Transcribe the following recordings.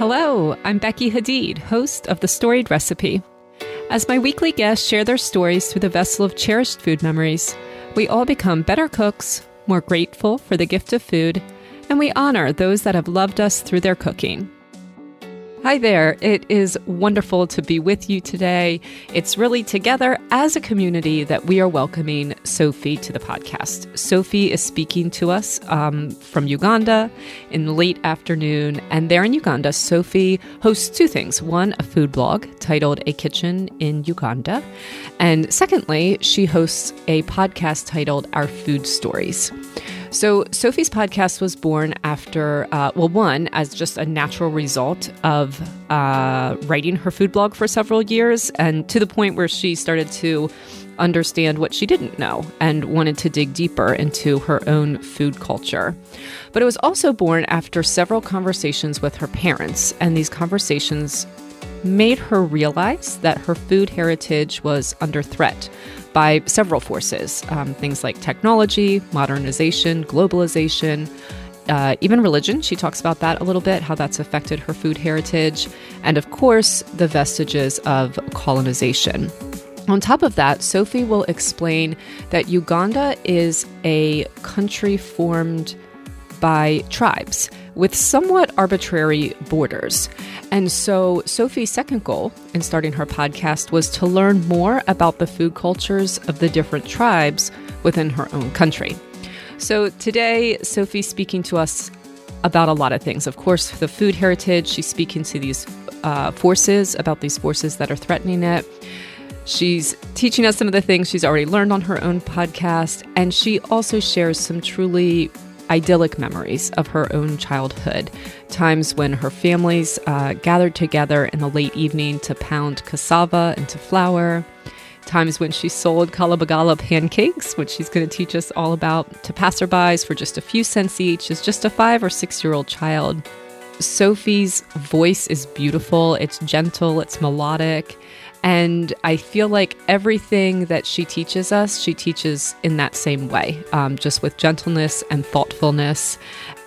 Hello, I'm Becky Hadeed, host of The Storied Recipe. As my weekly guests share their stories through the vessel of cherished food memories, we all become better cooks, more grateful for the gift of food, and we honor those that have loved us through their cooking. Hi there. It is wonderful to be with you today. It's really together as a community that we are welcoming Sophie to the podcast. Sophie is speaking to us um, from Uganda in the late afternoon. And there in Uganda, Sophie hosts two things one, a food blog titled A Kitchen in Uganda. And secondly, she hosts a podcast titled Our Food Stories. So, Sophie's podcast was born after, uh, well, one, as just a natural result of uh, writing her food blog for several years, and to the point where she started to understand what she didn't know and wanted to dig deeper into her own food culture. But it was also born after several conversations with her parents, and these conversations made her realize that her food heritage was under threat by several forces um, things like technology, modernization, globalization. Uh, even religion, she talks about that a little bit, how that's affected her food heritage, and of course, the vestiges of colonization. On top of that, Sophie will explain that Uganda is a country formed by tribes with somewhat arbitrary borders. And so, Sophie's second goal in starting her podcast was to learn more about the food cultures of the different tribes within her own country. So, today, Sophie's speaking to us about a lot of things. Of course, the food heritage, she's speaking to these uh, forces, about these forces that are threatening it. She's teaching us some of the things she's already learned on her own podcast, and she also shares some truly idyllic memories of her own childhood, times when her families uh, gathered together in the late evening to pound cassava into flour, times when she sold kabalagala pancakes, which she's going to teach us all about, to passerbys for just a few cents each as just a five or six year old child. Sophie's voice is beautiful, it's gentle, it's melodic. And I feel like everything that she teaches us, she teaches in that same way, um, just with gentleness and thoughtfulness.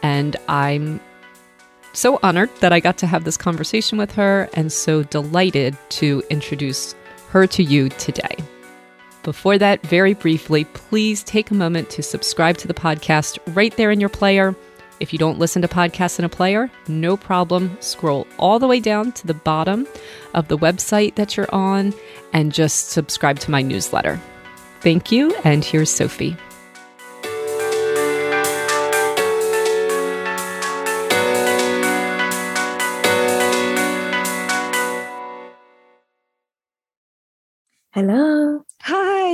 And I'm so honored that I got to have this conversation with her and so delighted to introduce her to you today. Before that, very briefly, please take a moment to subscribe to the podcast right there in your player. If you don't listen to podcasts in a player, no problem. Scroll all the way down to the bottom of the website that you're on and just subscribe to my newsletter. Thank you, and here's Sophie. Hello.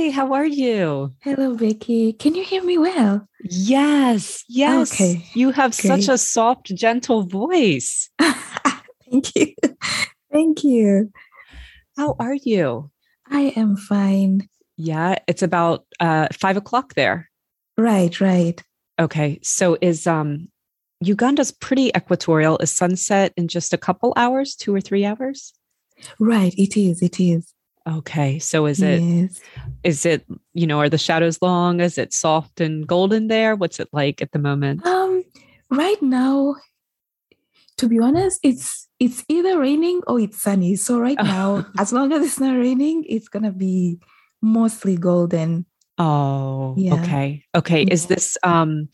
Hi, how are you? Hello, Becky. Can you hear me well? Yes, yes. Okay. You have Great. such a soft, gentle voice. Thank you. Thank you. How are you? I am fine. Yeah, it's about uh, five o'clock there. Right, right. Okay, so is um, Uganda's pretty equatorial? Is sunset in just a couple hours, two or three hours? Right. It is. It is. Okay, so is it Yes. is it you know are the shadows long? Is it soft and golden there? What's it like at the moment? Um, right now, to be honest, it's it's either raining or it's sunny. So right Oh. now, as long as it's not raining, it's gonna be mostly golden. Oh, Yeah. okay, okay. Is this um,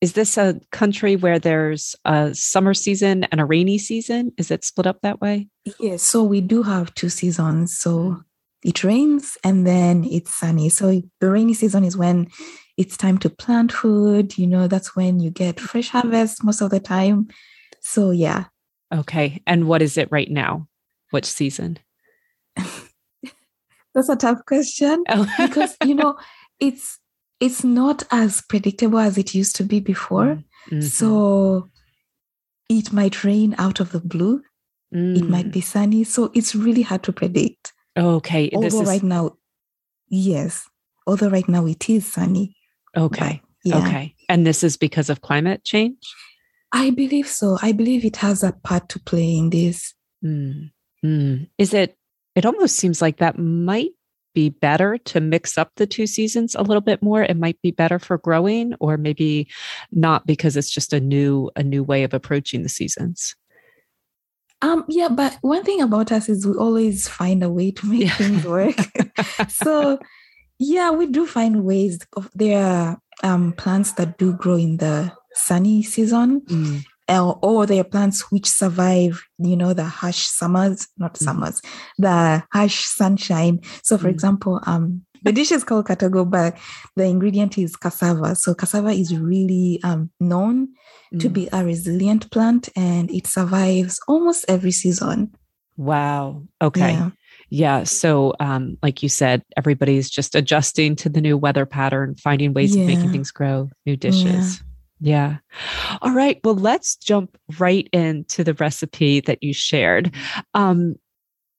is this a country where there's a summer season and a rainy season? Is it split up that way? Yes, so we do have two seasons. So mm-hmm. it rains and then it's sunny. So the rainy season is when it's time to plant food. You know, that's when you get fresh harvest most of the time. So yeah, Okay, and what is it right now? Which season? that's a tough question Oh, because you know it's it's not as predictable as it used to be before. Mhm. So it might rain out of the blue. It might Mm. be sunny. So it's really hard to predict. Okay, Although is right now, yes. Although right now it is sunny. okay. Yeah. Okay, and this is because of climate change. I believe so. I believe it has a part to play in this. Mm. Mm. Is it? It almost seems like that might be better to mix up the two seasons a little bit more. It might be better for growing, or maybe not because it's just a new a new way of approaching the seasons. Um, yeah, but one thing about us is we always find a way to make yeah. things work. so yeah, we do find ways of there are um, plants that do grow in the sunny season. Mm. Or, there are plants which survive, you know, the harsh summers, not mm. summers, the harsh sunshine. So, for mm. example, um, the dish is called katogo, but the ingredient is cassava. So cassava is really um, known mm. to be a resilient plant and it survives almost every season. Wow. Okay. Yeah. yeah. So, um, like you said, everybody's just adjusting to the new weather pattern, finding ways yeah. of making things grow, new dishes. Yeah. Yeah. All right. Well, let's jump right into the recipe that you shared. Um,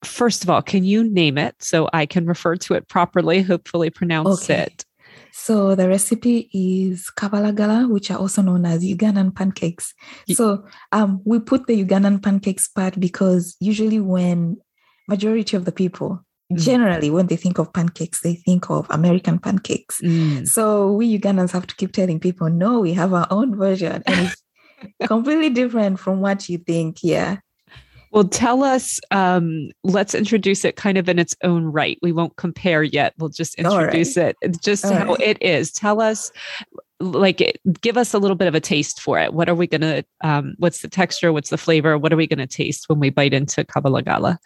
first of all, can you name it so I can refer to it properly, hopefully pronounce okay. it? So the recipe is kabalagala, which are also known as Ugandan pancakes. So um, we put the Ugandan pancakes part because usually when majority of the people. Generally when they think of pancakes they think of american pancakes mm. so we ugandans have to keep telling people no we have our own version and it's completely different from what you think yeah well, tell us, um, let's introduce it kind of in its own right. We won't compare yet. We'll just introduce right. it just All how right. it is. Tell us, like, give us a little bit of a taste for it. What are we going to, um, what's the texture? What's the flavor? What are we going to taste when we bite into kabalagala?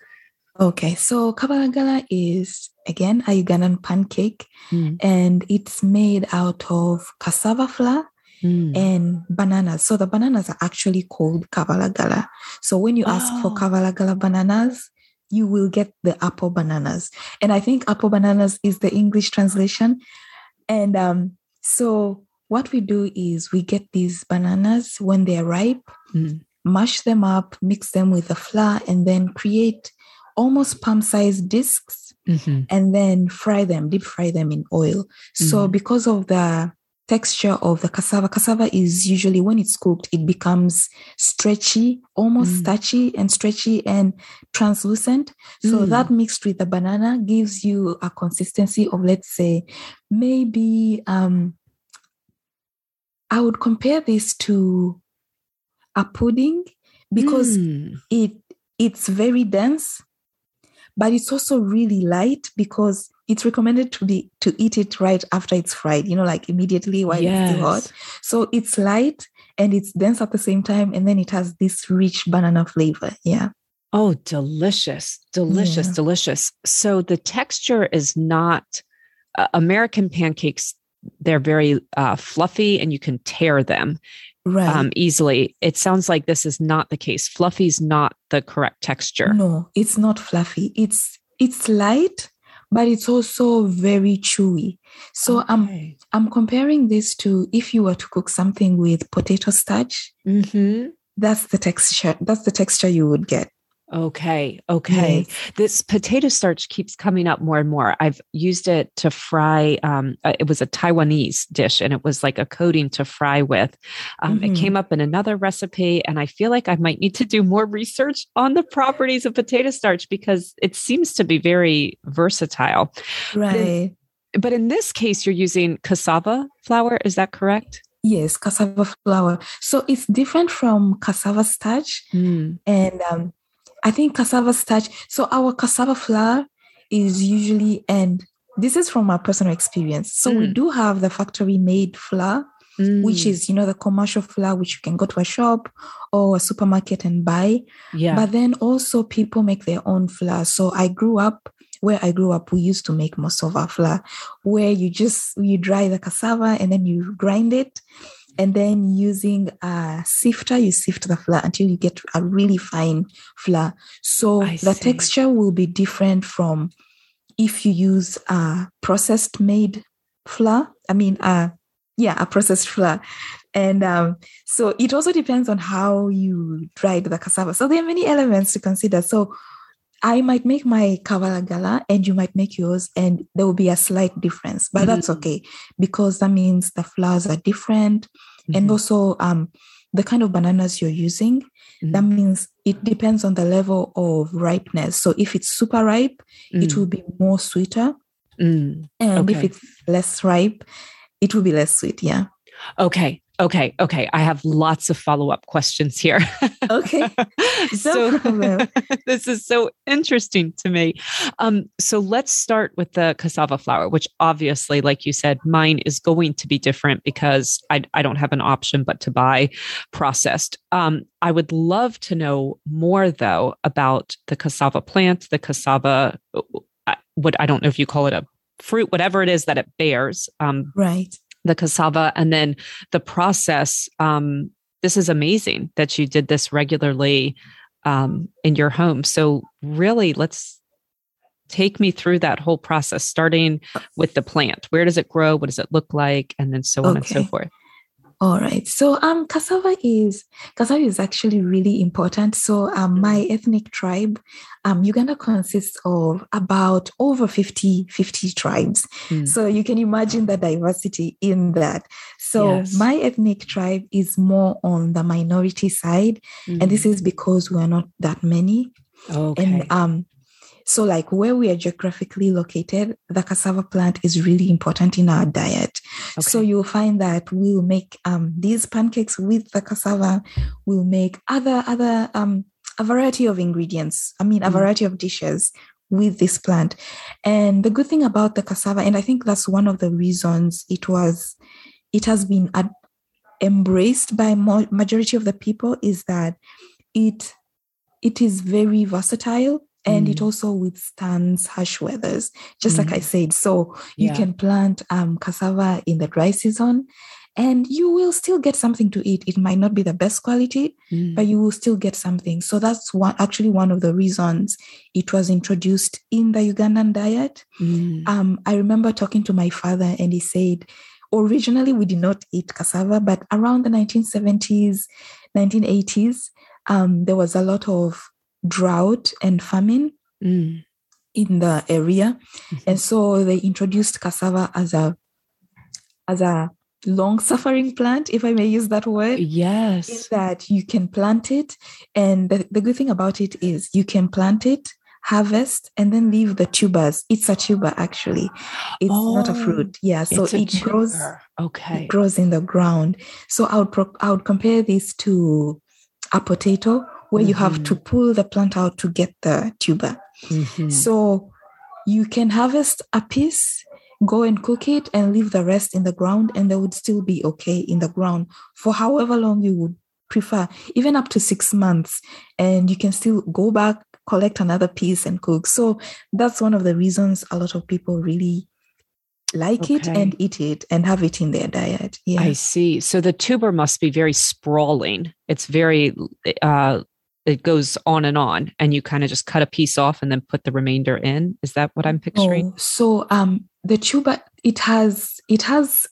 Okay, so kabalagala is again a Ugandan pancake, mm. and it's made out of cassava flour mm. and bananas. So the bananas are actually called kabalagala. So when you ask oh. for kabalagala bananas, you will get the apple bananas. And I think apple bananas is the English translation. And um, so what we do is we get these bananas when they're ripe, mm. mash them up, mix them with the flour, and then create almost palm sized discs mm-hmm. and then fry them, deep fry them in oil. Mm-hmm. So because of the texture of the cassava. Cassava is usually when it's cooked, it becomes stretchy, almost mm. starchy and stretchy and translucent. So mm. that mixed with the banana gives you a consistency of, let's say, maybe um, I would compare this to a pudding because mm. it it's very dense, but it's also really light because it's recommended to be to eat it right after it's fried you know like immediately while yes. it's still hot. So it's light and it's dense at the same time and then it has this rich banana flavor. Yeah. Oh delicious. Delicious yeah. delicious. So the texture is not uh, american pancakes they're very uh, fluffy and you can tear them right. um, easily. It sounds like this is not the case. Fluffy's not the correct texture. No, it's not fluffy. It's it's light, but it's also very chewy. So okay. I'm I'm comparing this to if you were to cook something with potato starch. Mm-hmm. That's the texture. That's the texture you would get. Okay. Okay. Yes. This potato starch keeps coming up more and more. I've used it to fry. Um, uh, it was a Taiwanese dish and it was like a coating to fry with. Um, mm-hmm. It came up in another recipe. And I feel like I might need to do more research on the properties of potato starch because it seems to be very versatile. Right. But in, but in this case, you're using cassava flour. Is that correct? Yes, cassava flour. So it's different from cassava starch. Mm. And um, I think cassava starch. So our cassava flour is usually, and this is from our personal experience. So mm. we do have the factory made flour, mm. which is, you know, the commercial flour, which you can go to a shop or a supermarket and buy. Yeah. But then also people make their own flour. So I grew up where I grew up, we used to make most of our flour, where you just you dry the cassava and then you grind it and then using a sifter, you sift the flour until you get a really fine flour. So I the see. texture will be different from if you use a processed made flour. I mean, uh, yeah, a processed flour. And um, so it also depends on how you dried the cassava. So there are many elements to consider. So I might make my kabalagala and you might make yours, and there will be a slight difference, but mm-hmm. that's okay because that means the flours are different. Mm-hmm. And also, um, the kind of bananas you're using, mm-hmm. that means it depends on the level of ripeness. So if it's super ripe, it will mm. be more sweeter. Mm. And okay. if it's less ripe, it will be less sweet. Yeah. Okay. Okay, okay. I have lots of follow up questions here. Okay. so this is so interesting to me. Um, so let's start with the cassava flour, which obviously, like you said, mine is going to be different because I, I don't have an option but to buy processed. Um, I would love to know more though about the cassava plant, the cassava. uh, What I don't know if you call it a fruit, whatever it is that it bears. Um, Right. The cassava and then the process um, this is amazing that you did this regularly um, in your home. So really let's take me through that whole process starting with the plant. Where does it grow? What does it look like? And then so on and so forth All right. So um cassava is cassava is actually really important. So um my ethnic tribe, um Uganda consists of about over 50, 50 tribes. Mm. So you can imagine the diversity in that. So Yes. my ethnic tribe is more on the minority side. And this is because we are not that many. okay And um, so like where we are geographically located, the cassava plant is really important in our diet. So you'll find that we'll make um these pancakes with the cassava. We'll make other other um a variety of ingredients. I mean, a Mm. variety of dishes with this plant. And the good thing about the cassava, and I think that's one of the reasons it was, it has been ad- embraced by mo- majority of the people, is that it it is very versatile and it Mm. also withstands harsh weathers just like i Mm. said so you Yeah. can plant um, cassava in the dry season and you will still get something to eat it might not be the best quality Mm. but you will still get something so that's one actually one of the reasons it was introduced in the ugandan diet Mm. um, I remember talking to my father, and he said, originally we did not eat cassava, but around the 1970s, 1980s, um, there was a lot of drought and famine Mm. in the area, Mhm. and so they introduced cassava as a as a long-suffering plant, if I may use that word. yes that you can plant it, and the, the good thing about it is you can plant it, harvest, and then leave the tubers. It's a tuber actually. It's not a Oh, fruit. Yeah, so it grows. okay It grows in the ground. So I would pro- I would compare this to a potato, where you have to pull the plant out to get the tuber. Mhm. So you can harvest a piece, go and cook it, and leave the rest in the ground, and they would still be okay in the ground for however long you would prefer, even up to six months. And you can still go back, collect another piece, and cook. So that's one of the reasons a lot of people really like it and eat it and have it in their diet. Yeah. I see. So the tuber must be very sprawling. It's very, uh, it goes on and on, and you kind of just cut a piece off and then put the remainder in. Is that what I'm picturing? Oh, so um the tuber it has it has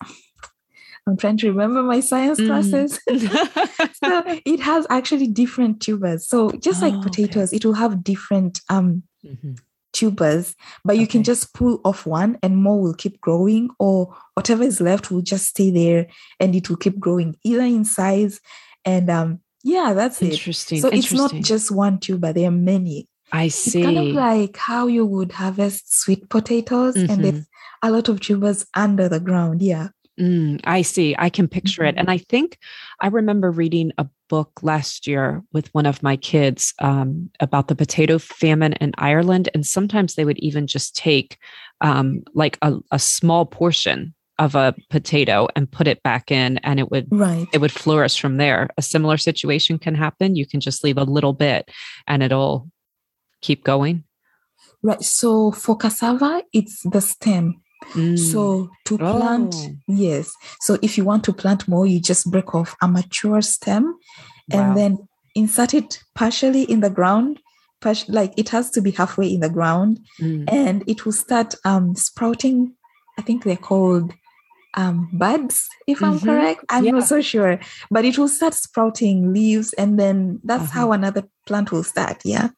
I'm trying to remember my science Mm. classes. so it has actually different tubers. So just Oh, like okay. potatoes, it will have different um Mhm. tubers, but you can just pull off one and more will keep growing, or whatever is left will just stay there and it will keep growing either in size. And um yeah, that's it. Interesting. So it's not just one tuber, there are many. I see. It's kind of like how you would harvest sweet potatoes, Mhm. and there's a lot of tubers under the ground. Yeah. Mm, I see. I can picture it. Mhm. And I think I remember reading a book last year with one of my kids um, about the potato famine in Ireland. And sometimes they would even just take um, like a, a small portion of a potato and put it back in, and it would Right. it would flourish from there. A similar situation can happen. You can just leave a little bit, and it'll keep going. Right. So for cassava, it's the stem. Mm. So to plant, Oh. yes. So if you want to plant more, you just break off a mature stem Wow. and then insert it partially in the ground. Like it has to be halfway in the ground, Mm. and it will start um, sprouting. I think they're called um, buds, if I'm Mhm. correct. I'm Yeah. not so sure, but it will start sprouting leaves, and then that's Uh-huh. how another plant will start. Yeah.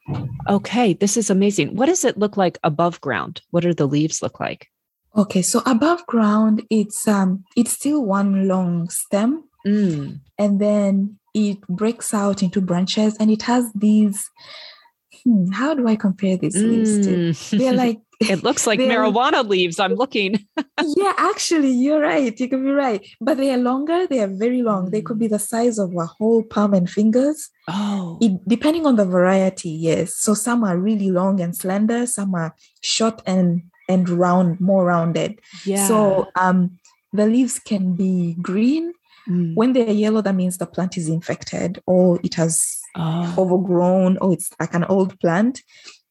Okay, this is amazing. What does it look like above ground? What do the leaves look like? Okay. So above ground, it's um, it's still one long stem, Mm. and then it breaks out into branches, and it has these. Hmm, how do I compare these leaves to? Mm. They're like It looks like marijuana leaves. I'm looking. yeah, actually, you're right. You could be right. But they are longer. They are very long. They could be the size of a whole palm and fingers. Oh. It, depending on the variety, yes. So some are really long and slender. Some are short and and round, more rounded. Yeah. So um, the leaves can be green. Mm. When they're yellow, that means the plant is infected or it has Oh. overgrown or it's like an old plant.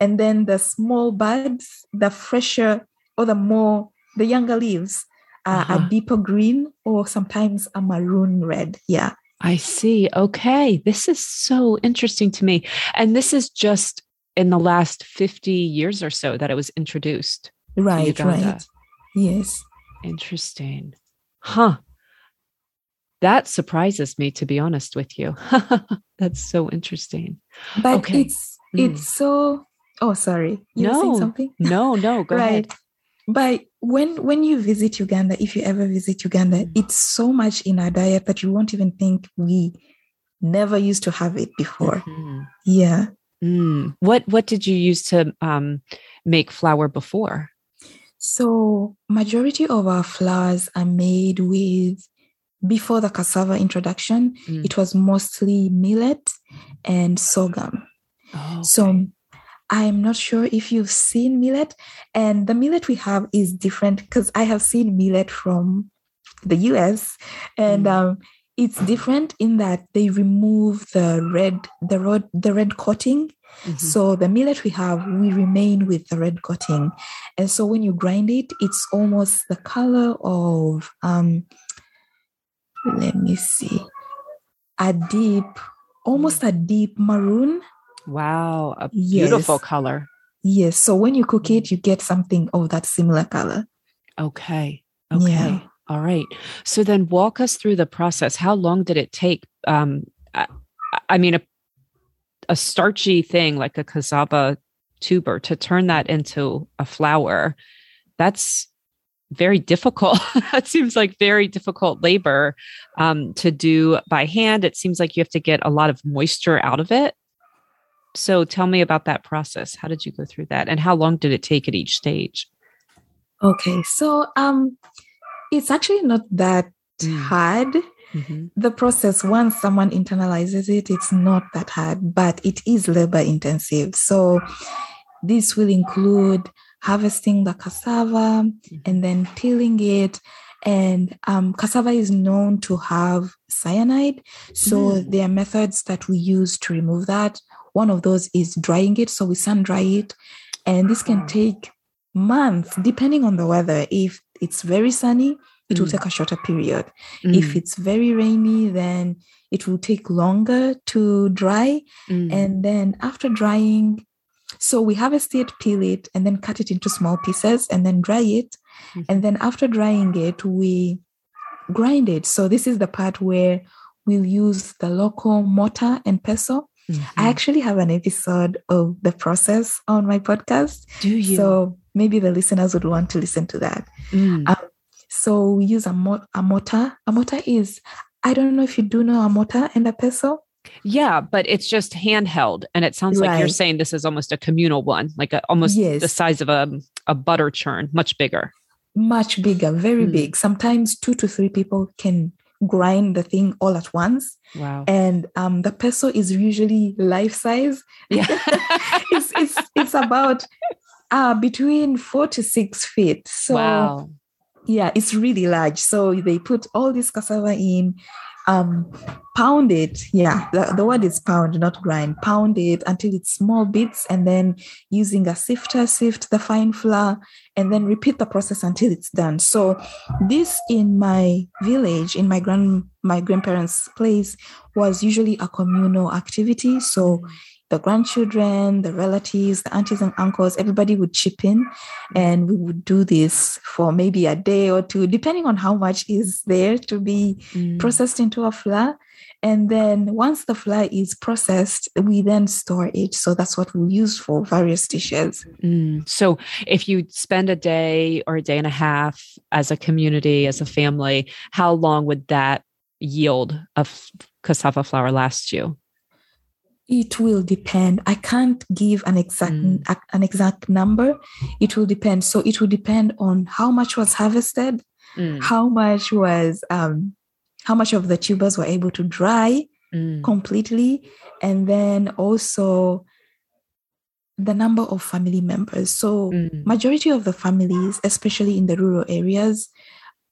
And then the small buds, the fresher or the more, the younger leaves are Uh-huh. a deeper green or sometimes a maroon red. Yeah. I see. Okay. This is so interesting to me. And this is just in the last 50 years or so that it was introduced. Right, Uganda. right. Yes. Interesting. Huh. That surprises me, to be honest with you. That's so interesting. But Okay. it's Mm. it's so oh sorry. You No. something? No, no, go right. ahead. But when when you visit Uganda, if you ever visit Uganda, Mm. it's so much in our diet that you won't even think we never used to have it before. Mhm. Yeah. Mm. What what did you use to um, make flour before? So majority of our flours are made with before the cassava introduction, Mm. it was mostly millet and sorghum. Oh, So I'm not sure if you've seen millet, and the millet we have is different because I have seen millet from the US, and Mm. um, it's different in that they remove the red, the red, the red coating. Mhm. So the millet we have, we remain with the red coating, and so when you grind it, it's almost the color of um. Let me see, a deep, almost a deep maroon. Wow, a beautiful Yes. color. Yes. So when you cook it, you get something of that similar color. Okay. Okay. Yeah. All right. So then walk us through the process. How long did it take? Um, I, I mean, a, a starchy thing like a cassava tuber to turn that into a flour, that's very difficult. that seems like very difficult labor um, to do by hand. It seems like you have to get a lot of moisture out of it. So tell me about that process. How did you go through that? And how long did it take at each stage? Okay. So um it's actually not that Mm. hard. Mhm. The process, once someone internalizes it, it's not that hard, but it is labor intensive. So this will include harvesting the cassava and then peeling it. And um, cassava is known to have cyanide. So Mm. there are methods that we use to remove that. One of those is drying it. So we sun dry it. And this can take months, depending on the weather. If it's very sunny, it will Mm. take a shorter period. If Mm, it's very rainy, then it will take longer to dry. mm. And then after drying, so we harvest it, peel it, and then cut it into small pieces and then dry it. Mhm. And then after drying it, we grind it. So this is the part where we'll use the local mortar and pestle. I Mhm. actually have an episode of the process on my podcast. do you? So maybe the listeners would want to listen to that. Mm. uh, So we use a, mo- a mortar. A mortar is, I don't know if you do know a mortar and a pestle. yeah, but it's just handheld, and it sounds like you're saying this is almost a communal one, like a, almost the size of a a butter churn, much bigger. much bigger, very Hmm. big. Sometimes two to three people can grind the thing all at once. Wow. And um, the pestle is usually life size. Yeah. It's it's it's about uh, between four to six feet. So wow. yeah, it's really large. So they put all this cassava in, um, pound it. Yeah, the, the word is pound, not grind. Pound it until it's small bits, and then using a sifter, sift the fine flour, and then repeat the process until it's done. So this in my village, in my grand my grandparents' place, was usually a communal activity. So the grandchildren, the relatives, the aunties and uncles, everybody would chip in and we would do this for maybe a day or two, depending on how much is there to be Mm. processed into a flour. And then once the flour is processed, we then store it. So that's what we use for various dishes. Mm. So if you spend a day or a day and a half as a community, as a family, how long would that yield of cassava flour last you? It will depend. I can't give an exact mm. an exact number. It will depend. So it will depend on how much was harvested, mm. how much was um, how much of the tubers were able to dry mm. completely, and then also the number of family members. So mm. majority of the families, especially in the rural areas,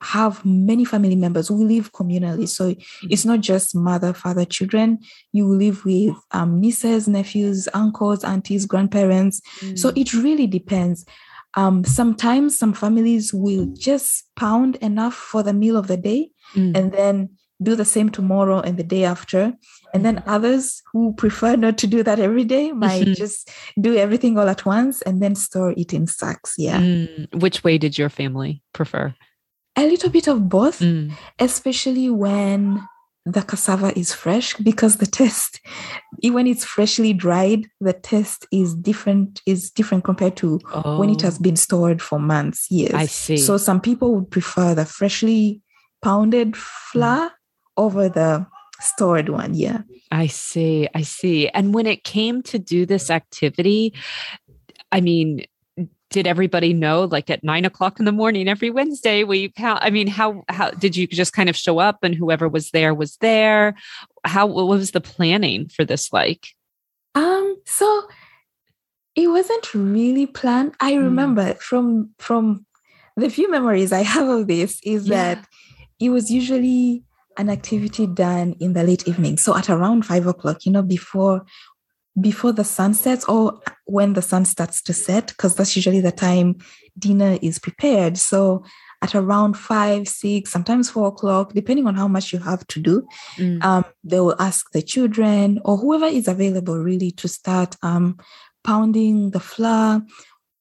have many family members. We live communally. So it's not just mother, father, children. You live with um, nieces, nephews, uncles, aunties, grandparents. Mm. So it really depends. Um, sometimes some families will just pound enough for the meal of the day mm. and then do the same tomorrow and the day after. And then mm-hmm. others who prefer not to do that every day might mm-hmm. just do everything all at once and then store it in sacks. Yeah. Mm. Which way did your family prefer? A little bit of both, mm. especially when the cassava is fresh because the taste when it's freshly dried the taste is different is different compared to oh. when it has oh. been stored for months years i see so some people would prefer the freshly pounded flour mm. over the stored one yeah i see i see and when it came to do this activity i mean did everybody know like at nine o'clock in the morning every wednesday we count i mean how how did you just kind of show up and whoever was there was there how what was the planning for this like um so it wasn't really planned i mm. remember from from the few memories i have of this is yeah. that it was usually an activity done in the late evening so at around five o'clock you know before before the sun sets or when the sun starts to set, because that's usually the time dinner is prepared. So at around five, six, sometimes four o'clock, depending on how much you have to do, mm. um, they will ask the children or whoever is available really to start um, pounding the flour.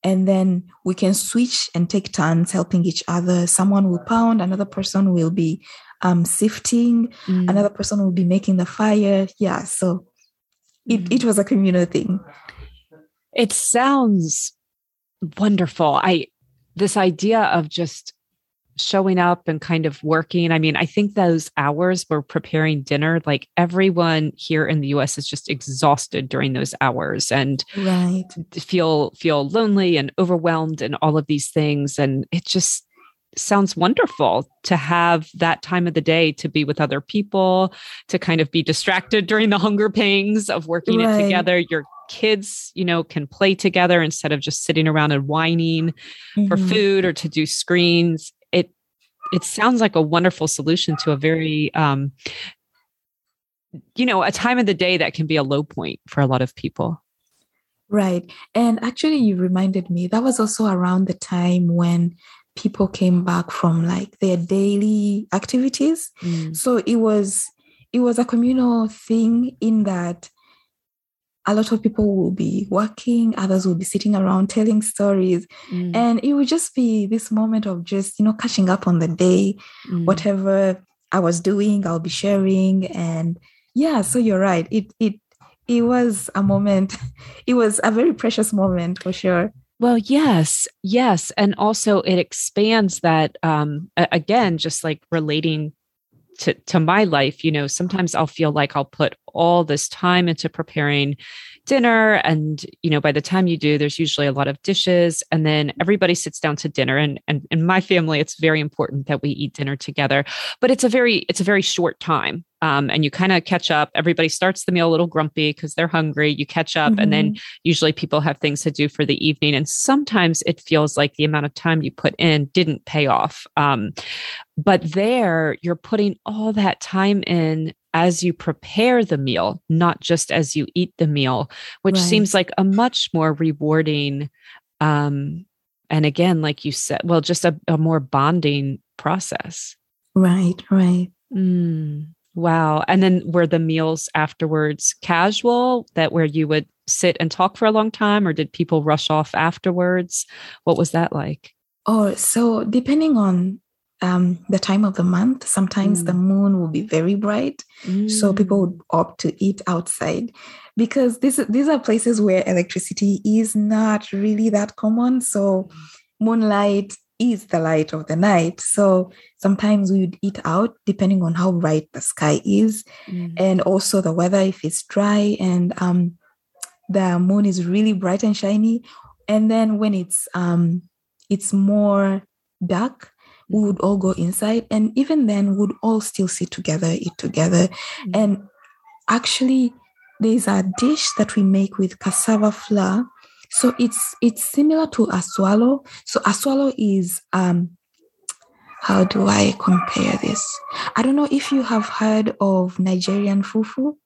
And then we can switch and take turns helping each other. Someone will pound, another person will be um, sifting, mm. another person will be making the fire. Yeah. So it, it was a communal thing. It sounds wonderful. I this idea of just showing up and kind of working. I mean, I think those hours we're preparing dinner, like everyone here in the US is just exhausted during those hours and right. feel feel lonely and overwhelmed and all of these things. And it just sounds wonderful to have that time of the day to be with other people, to kind of be distracted during the hunger pangs of working right. it together. Your kids, you know, can play together instead of just sitting around and whining mm-hmm. for food or to do screens. It it sounds like a wonderful solution to a very um you know, a time of the day that can be a low point for a lot of people. Right. And actually, you reminded me that was also around the time when people came back from like their daily activities. Mm. So it was it was a communal thing in that a lot of people will be working, others will be sitting around telling stories. Mm. And it would just be this moment of just, you know, catching up on the day, mm. whatever I was doing, I'll be sharing. And yeah, so you're right. It it it was a moment, it was a very precious moment for sure. Well, yes, yes. And also it expands that um again, just like relating to to my life, you know, sometimes I'll feel like I'll put all this time into preparing dinner and you know by the time you do there's usually a lot of dishes and then everybody sits down to dinner and and in my family it's very important that we eat dinner together but it's a very it's a very short time um, and you kind of catch up. Everybody starts the meal a little grumpy because they're hungry. You catch up, mm-hmm. and then mm-hmm. usually people have things to do for the evening. And sometimes it feels like the amount of time you put in didn't pay off. Um, but there, you're putting all that time in as you prepare the meal, not just as you eat the meal, which right. seems like a much more rewarding. Um, and again, like you said, well, just a, a more bonding process. Right, right. Mm. Wow. And then were the meals afterwards casual that where you would sit and talk for a long time or did people rush off afterwards? What was that like? Oh, so depending on um, the time of the month, sometimes mm. the moon will be very bright. Mm. So people would opt to eat outside because this, these are places where electricity is not really that common. So moonlight is the light of the night. So sometimes we would eat out depending on how bright the sky is mm. and also the weather if it's dry and um, the moon is really bright and shiny. And then when it's um, it's more dark, we would all go inside and even then would all still sit together, eat together. Mm. And actually there's a dish that we make with cassava flour so it's it's similar to a swallow. So a swallow is um how do I compare this? I don't know if you have heard of Nigerian fufu.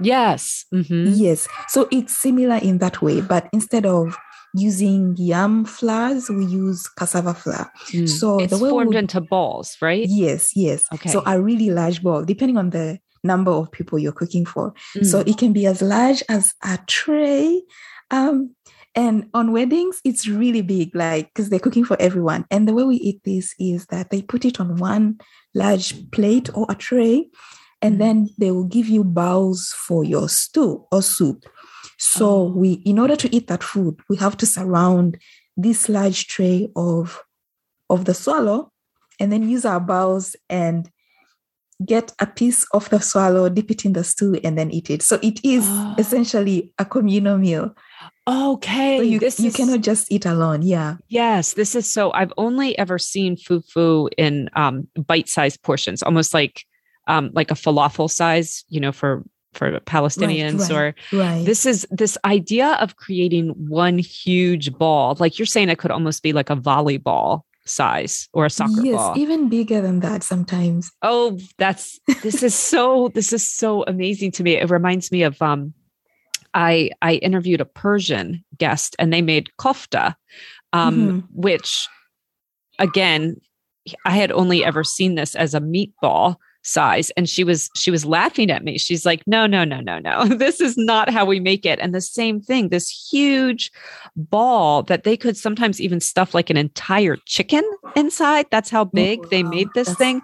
Yes. Mm-hmm. Yes. So it's similar in that way, but instead of using yam flours, we use cassava flour. Mm. So it's the way formed we, into balls, right? Yes, yes. Okay. So a really large ball, depending on the number of people you're cooking for. Mm. So it can be as large as a tray. Um, and on weddings, it's really big, like because they're cooking for everyone. And the way we eat this is that they put it on one large plate or a tray, and then mm. they will give you bowls for your stew or soup. So oh. we, in order to eat that food, we have to surround this large tray of of the swallow, and then use our bowls and get a piece of the swallow, dip it in the stew, and then eat it. So it is oh. essentially a communal meal. Okay. So you, this you is, cannot just eat alone. Yeah. Yes. This is so I've only ever seen fufu in um, bite-sized portions, almost like um, like a falafel size, you know, for for Palestinians right, right, or right. this is this idea of creating one huge ball. Like you're saying it could almost be like a volleyball size or a soccer yes, ball. even bigger than that sometimes. Oh, that's this is so this is so amazing to me. It reminds me of um I I interviewed a Persian guest and they made kofta, um, mm-hmm. which again, I had only ever seen this as a meatball size. And she was she was laughing at me. She's like no no no no no. This is not how we make it. And the same thing this huge ball that they could sometimes even stuff like an entire chicken inside. That's how oh, big oh, they made this thing.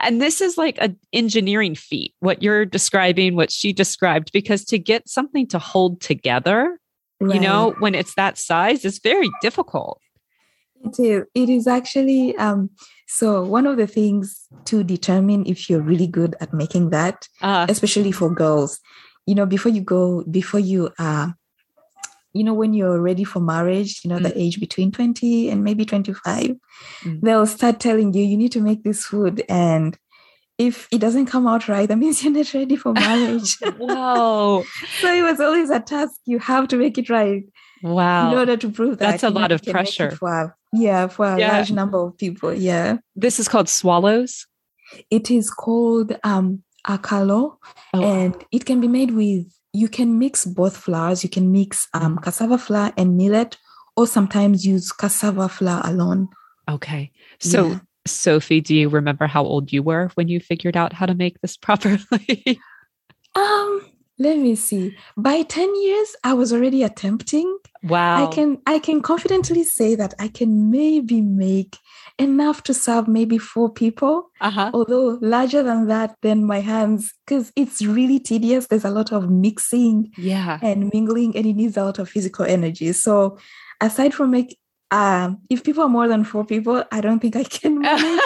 And this is like an engineering feat what you're describing what she described because to get something to hold together right. you know when it's that size is very difficult it is it is actually um so, one of the things to determine if you're really good at making that, uh, especially for girls, you know, before you go, before you, uh, you know, when you're ready for marriage, you know, mm. the age between 20 and maybe 25, mm. they'll start telling you, you need to make this food. And if it doesn't come out right, that means you're not ready for marriage. wow. so it was always a task. You have to make it right. Wow. In order to prove that. That's a lot of pressure. For, yeah, for a yeah. large number of people. Yeah. This is called swallows. It is called um akalo. Oh. And it can be made with you can mix both flours. You can mix um cassava flour and millet, or sometimes use cassava flour alone. Okay. So yeah. Sophie, do you remember how old you were when you figured out how to make this properly? um let me see. By 10 years i was already attempting. Wow. i can i can confidently say that i can maybe make enough to serve maybe four people. Uh-huh. although larger than that then my hands because it's really tedious. There's a lot of mixing yeah. and mingling and it needs a lot of physical energy. So aside from make um if people are more than four people i don't think i can manage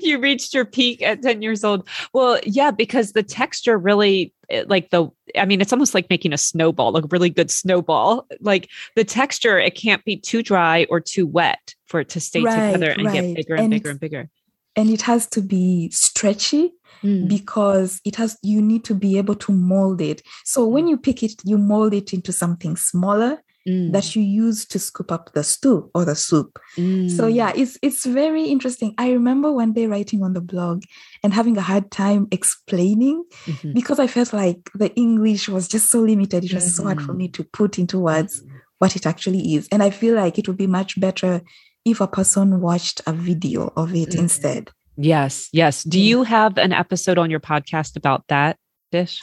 you reached your peak at 10 years old. Well, yeah, because the texture really like the I mean, it's almost like making a snowball, a really good snowball. Like the texture, it can't be too dry or too wet for it to stay right, together and right. get bigger and, and bigger and bigger. And it has to be stretchy mm. because it has you need to be able to mold it. So when mm. you pick it, you mold it into something smaller mm. that you use to scoop up the stew or the soup. Mm. So yeah, it's it's very interesting. I remember one day writing on the blog and having a hard time explaining mm-hmm. because I felt like the English was just so limited. It was mm-hmm. so hard for mm-hmm. me to put into words what it actually is. And I feel like it would be much better if a person watched a video of it mm-hmm. instead. Yes, yes. Do you have an episode on your podcast about that dish?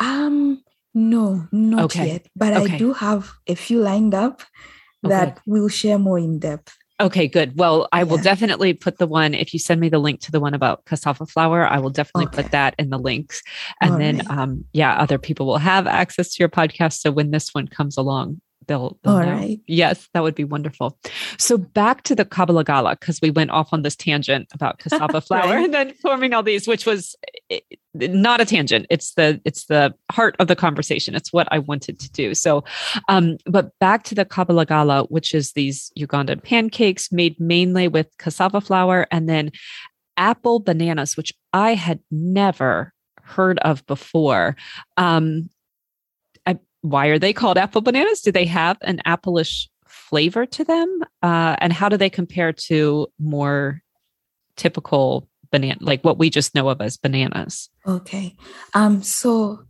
Um, no, not okay. yet. But okay. I do have a few lined up that okay. we'll share more in depth. Okay, good. Well, I will definitely put the one, if you send me the link to the one about cassava flour, I will definitely okay. put that in the links. And All then, right. um, yeah, other people will have access to your podcast. So when this one comes along, they'll, they'll All right. Yes, that would be wonderful. So back to the kabalagala because we went off on this tangent about cassava flour Right. and then forming all these, which was eh, not a tangent. It's the it's the heart of the conversation. It's what I wanted to do. So, um, but back to the kabalagala, which is these Ugandan pancakes made mainly with cassava flour and then apple bananas, which I had never heard of before. Um, why are they called apple bananas? Do they have an appleish flavor to them? Uh, and how do they compare to more typical banana, like what we just know of as bananas? Okay. Um, so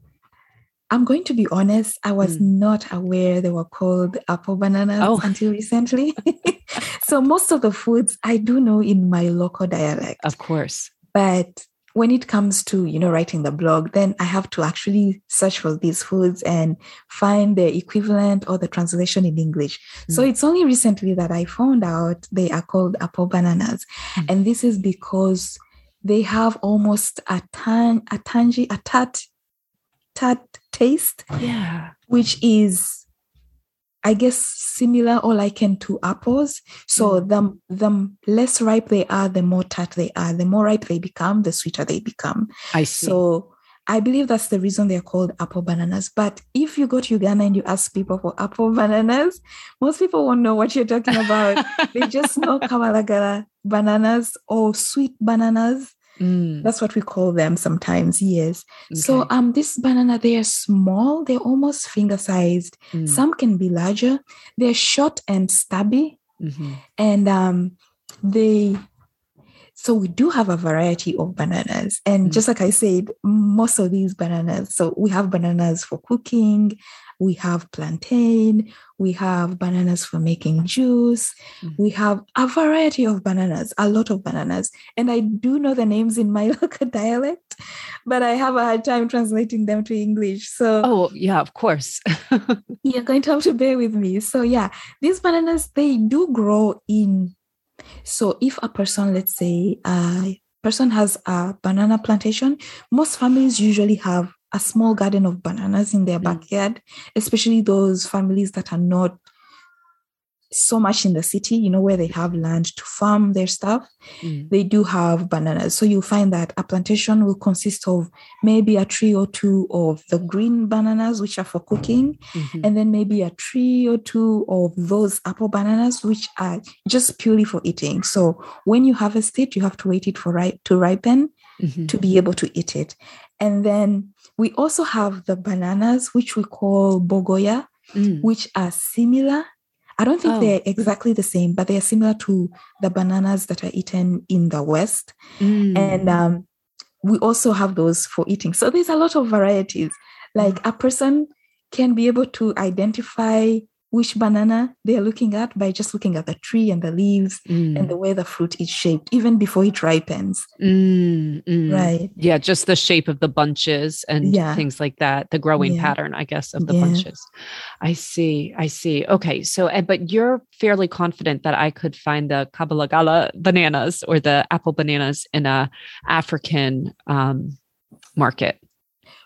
I'm going to be honest, I was Mm. not aware they were called apple bananas Oh. until recently. so most of the foods I do know in my local dialect. Of course. but when it comes to you know writing the blog then i have to actually search for these foods and find the equivalent or the translation in english so Mm. it's only recently that i found out they are called apple bananas Mm. and this is because they have almost a tan a tangy a tart tart taste Yeah. which is I guess similar or likened to apples. So mm. the the less ripe they are, the more tart they are. The more ripe they become, the sweeter they become. I see. So I believe that's the reason they're called apple bananas. But if you go to Uganda and you ask people for apple bananas, most people won't know what you're talking about. they just know Kabalagala bananas or sweet bananas. Mm, That's what we call them sometimes. Yes. So um, this banana they are small. They're almost finger sized. Mm, Some can be larger. They're short and stubby, mhm. and um, they. So we do have a variety of bananas, and Mm. just like I said, most of these bananas. So we have bananas for cooking. We have plantain. We have bananas for making juice. Mm. We have a variety of bananas, a lot of bananas. And I do know the names in my local dialect, but I have a hard time translating them to English. So Oh, yeah, of course. you're going to have to bear with me. So yeah, these bananas they do grow in. So if a person, let's say, a person has a banana plantation, most families usually have a small garden of bananas in their Mm. backyard, especially those families that are not so much in the city, you know, where they have land to farm their stuff Mm, they do have bananas. So you'll find that a plantation will consist of maybe a tree or two of the green bananas, which are for cooking, mhm. and then maybe a tree or two of those apple bananas, which are just purely for eating. So when you harvest it, you have to wait it for ripe to ripen Mhm. to be able to eat it. And then we also have the bananas, which we call bogoya, Mm, which are similar. I don't think Oh. they're exactly the same, but they are similar to the bananas that are eaten in the West. mm. And um, we also have those for eating. So there's a lot of varieties. Like a person can be able to identify which banana they're looking at by just looking at the tree and the leaves Mm, and the way the fruit is shaped, even before it ripens. mm, mm. Right. Yeah, just the shape of the bunches and Yeah. things like that, the growing Yeah. pattern, I guess, of the Yeah. bunches. I see. I see. Okay. So, eh, but you're fairly confident that I could find the Kabalagala bananas or the apple bananas in a African um, market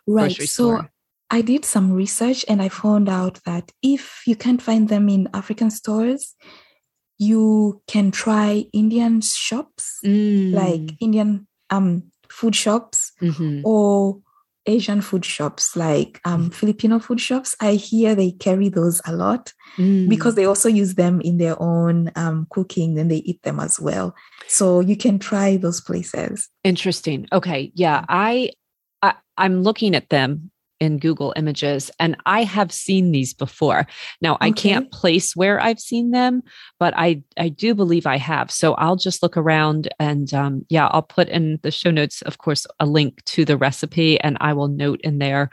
Right. So store. I did some research and I found out that if you can't find them in African stores, you can try Indian shops, like Indian um food shops Mhm. or Asian food shops, like um Filipino food shops. I hear they carry those a lot Mm. because they also use them in their own um, cooking and they eat them as well. So you can try those places. Interesting. Okay. Yeah. I, I I'm looking at them in Google Images and I have seen these before. Now I can't place where I've seen them, but I I do believe I have. So I'll just look around and um, yeah, I'll put in the show notes, of course, a link to the recipe, and I will note in there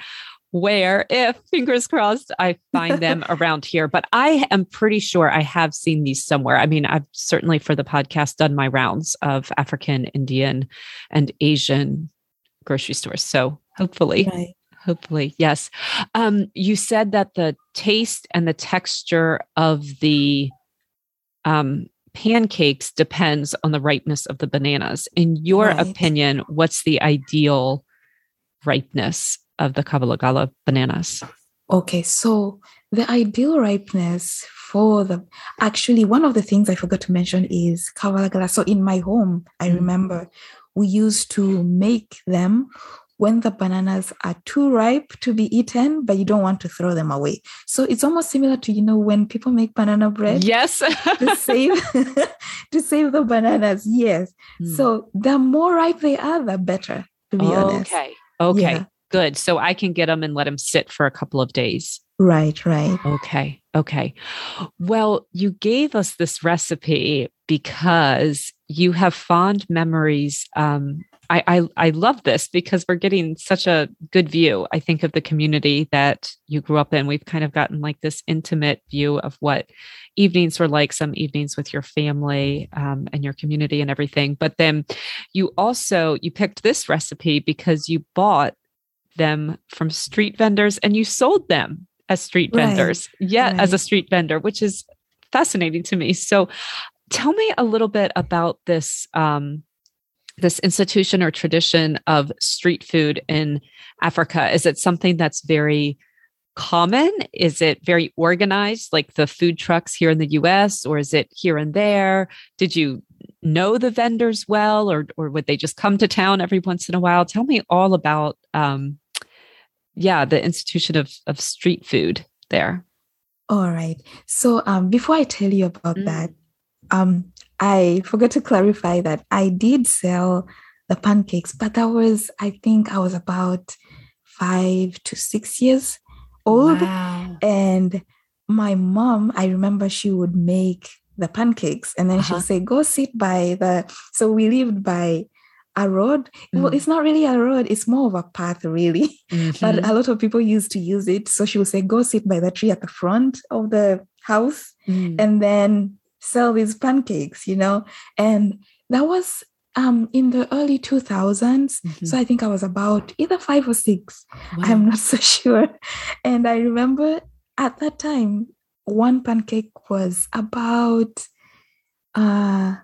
where, if fingers crossed, I find them around here. But I am pretty sure I have seen these somewhere. I mean, I've certainly for the podcast done my rounds of African, Indian, and Asian grocery stores. So hopefully, Right. Hopefully, yes. Um, you said that the taste and the texture of the um, pancakes depends on the ripeness of the bananas. In your Right. opinion, what's the ideal ripeness of the Kabalagala bananas? Okay, so the ideal ripeness for the actually one of the things I forgot to mention is Kabalagala. So in my home, I mm. remember we used to make them when the bananas are too ripe to be eaten, but you don't want to throw them away. So it's almost similar to you know when people make banana bread. Yes, to save to save the bananas. Yes. Mm. So the more ripe they are, the better. To be honest. Okay. Okay. Yeah. Good. So I can get them and let them sit for a couple of days. Right. Right. Okay. Okay. Well, you gave us this recipe because you have fond memories um, I, I, I love this because we're getting such a good view, I think, of the community that you grew up in. We've kind of gotten like this intimate view of what evenings were like, some evenings with your family um, and your community and everything. But then you also you picked this recipe because you bought them from street vendors and you sold them as street right. vendors. Yeah, right. as a street vendor, which is fascinating to me. So tell me a little bit about this um, this institution or tradition of street food in Africa? Is it something that's very common? Is it very organized, like the food trucks here in the US, or is it here and there? Did you know the vendors well, or, or would they just come to town every once in a while? Tell me all about, um, yeah, the institution of, of street food there. All right. So um, before I tell you about mm. that, um, I forgot to clarify that I did sell the pancakes, but that was, I think I was about five to six years old. Wow. And my mom, I remember she would make the pancakes and then uh-huh. she'd say, go sit by the. So we lived by a road. Mm. Well, it's not really a road, it's more of a path, really. Mm-hmm. But a lot of people used to use it. So she would say, go sit by the tree at the front of the house. Mm. And then sell these pancakes, you know? And that was um, in the early 2000s. Mm-hmm. So I think I was about either five or six. Wow. I'm not so sure. And I remember at that time, one pancake was about, uh,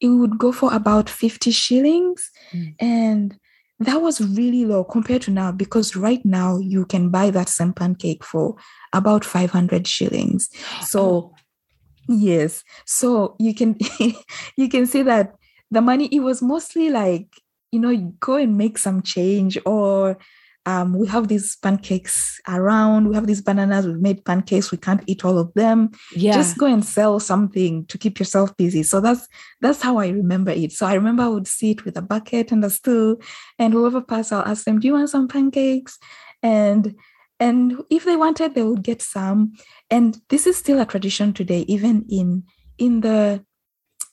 it would go for about 50 shillings. Mm. And that was really low compared to now because right now you can buy that same pancake for about 500 shillings. So oh. Yes. So you can you can see that the money it was mostly like, you know, you go and make some change or um, we have these pancakes around. We have these bananas. We've made pancakes. We can't eat all of them. Yeah. Just go and sell something to keep yourself busy. So that's that's how I remember it. So I remember I would sit with a bucket and a stool, and whoever passed, I'll ask them, "Do you want some pancakes?" And and if they wanted they would get some and this is still a tradition today even in in the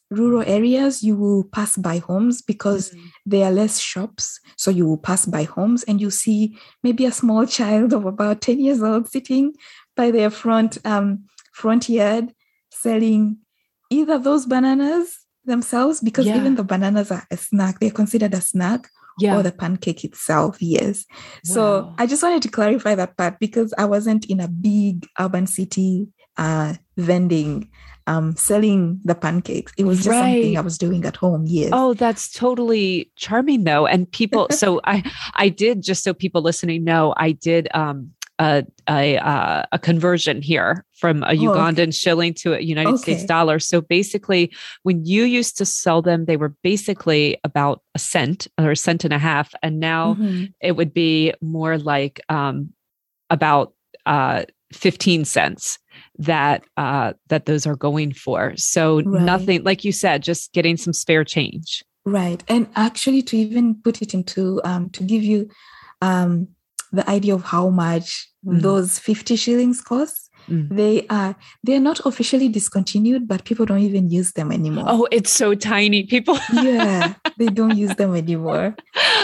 rural areas you will pass by homes because mm-hmm. there are less shops so you will pass by homes and you see maybe a small child of about 10 years old sitting by their front um, front yard selling either those bananas themselves because yeah. even the bananas are a snack they're considered a snack yeah. or the pancake itself. Yes. Wow. So I just wanted to clarify that part because I wasn't in a big urban city uh, vending um selling the pancakes it was just right. something i was doing at home yes oh that's totally charming though and people so i i did just so people listening know i did um a a, uh, a conversion here from a Ugandan oh, okay. shilling to a United okay. States dollar. So basically, when you used to sell them, they were basically about a cent or a cent and a half, and now mm-hmm. it would be more like um, about uh, fifteen cents that uh, that those are going for. So right. nothing, like you said, just getting some spare change. Right, and actually, to even put it into um, to give you um, the idea of how much mm. those 50 shillings cost. Mm. they are they're not officially discontinued but people don't even use them anymore. Oh it's so tiny people. Yeah they don't use them anymore.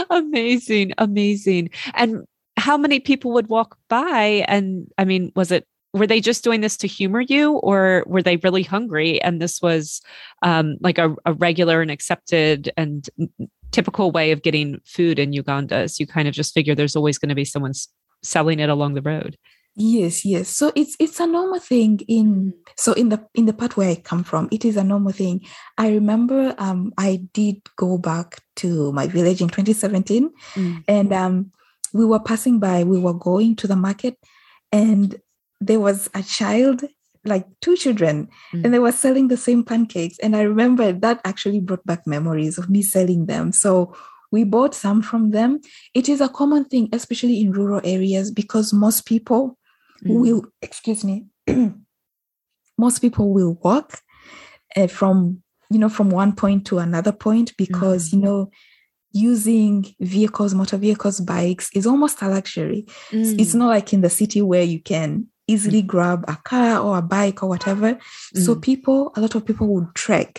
Amazing amazing. And how many people would walk by and i mean was it were they just doing this to humor you or were they really hungry and this was um, like a, a regular and accepted and typical way of getting food in Uganda is you kind of just figure there's always going to be someone selling it along the road. Yes, yes. So it's it's a normal thing in so in the in the part where I come from, it is a normal thing. I remember um I did go back to my village in 2017 mm. and um we were passing by, we were going to the market and there was a child like two children Mm. and they were selling the same pancakes and i remember that actually brought back memories of me selling them so we bought some from them it is a common thing especially in rural areas because most people Mm. will excuse me most people will walk uh, from you know from one point to another point because you know using vehicles motor vehicles bikes is almost a luxury it's Mm. not like in the city where you can easily grab a car or a bike or whatever. So Mm. people a lot of people would trek.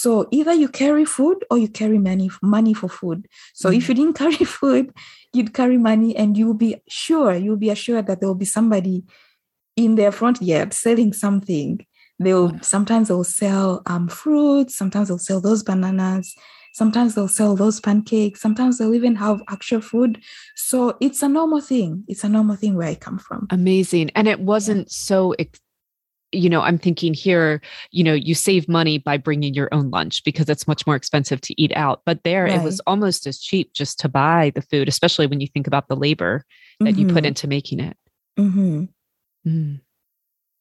So either you carry food or you carry money money for food. So if Mm. you didn't carry food you'd carry money and you'll be sure you'll be assured that there will be somebody in their front yard selling something. They'll sometimes they'll sell um, fruits sometimes they'll sell those bananas sometimes they'll sell those pancakes sometimes they'll even have actual food so it's a normal thing it's a normal thing where i come from Amazing. And it wasn't so, ex- you know, I'm thinking here, you know, you save money by bringing your own lunch because it's much more expensive to eat out. But there it was almost as cheap just to buy the food, especially when you think about the labor that you put into making it. hmm Mm.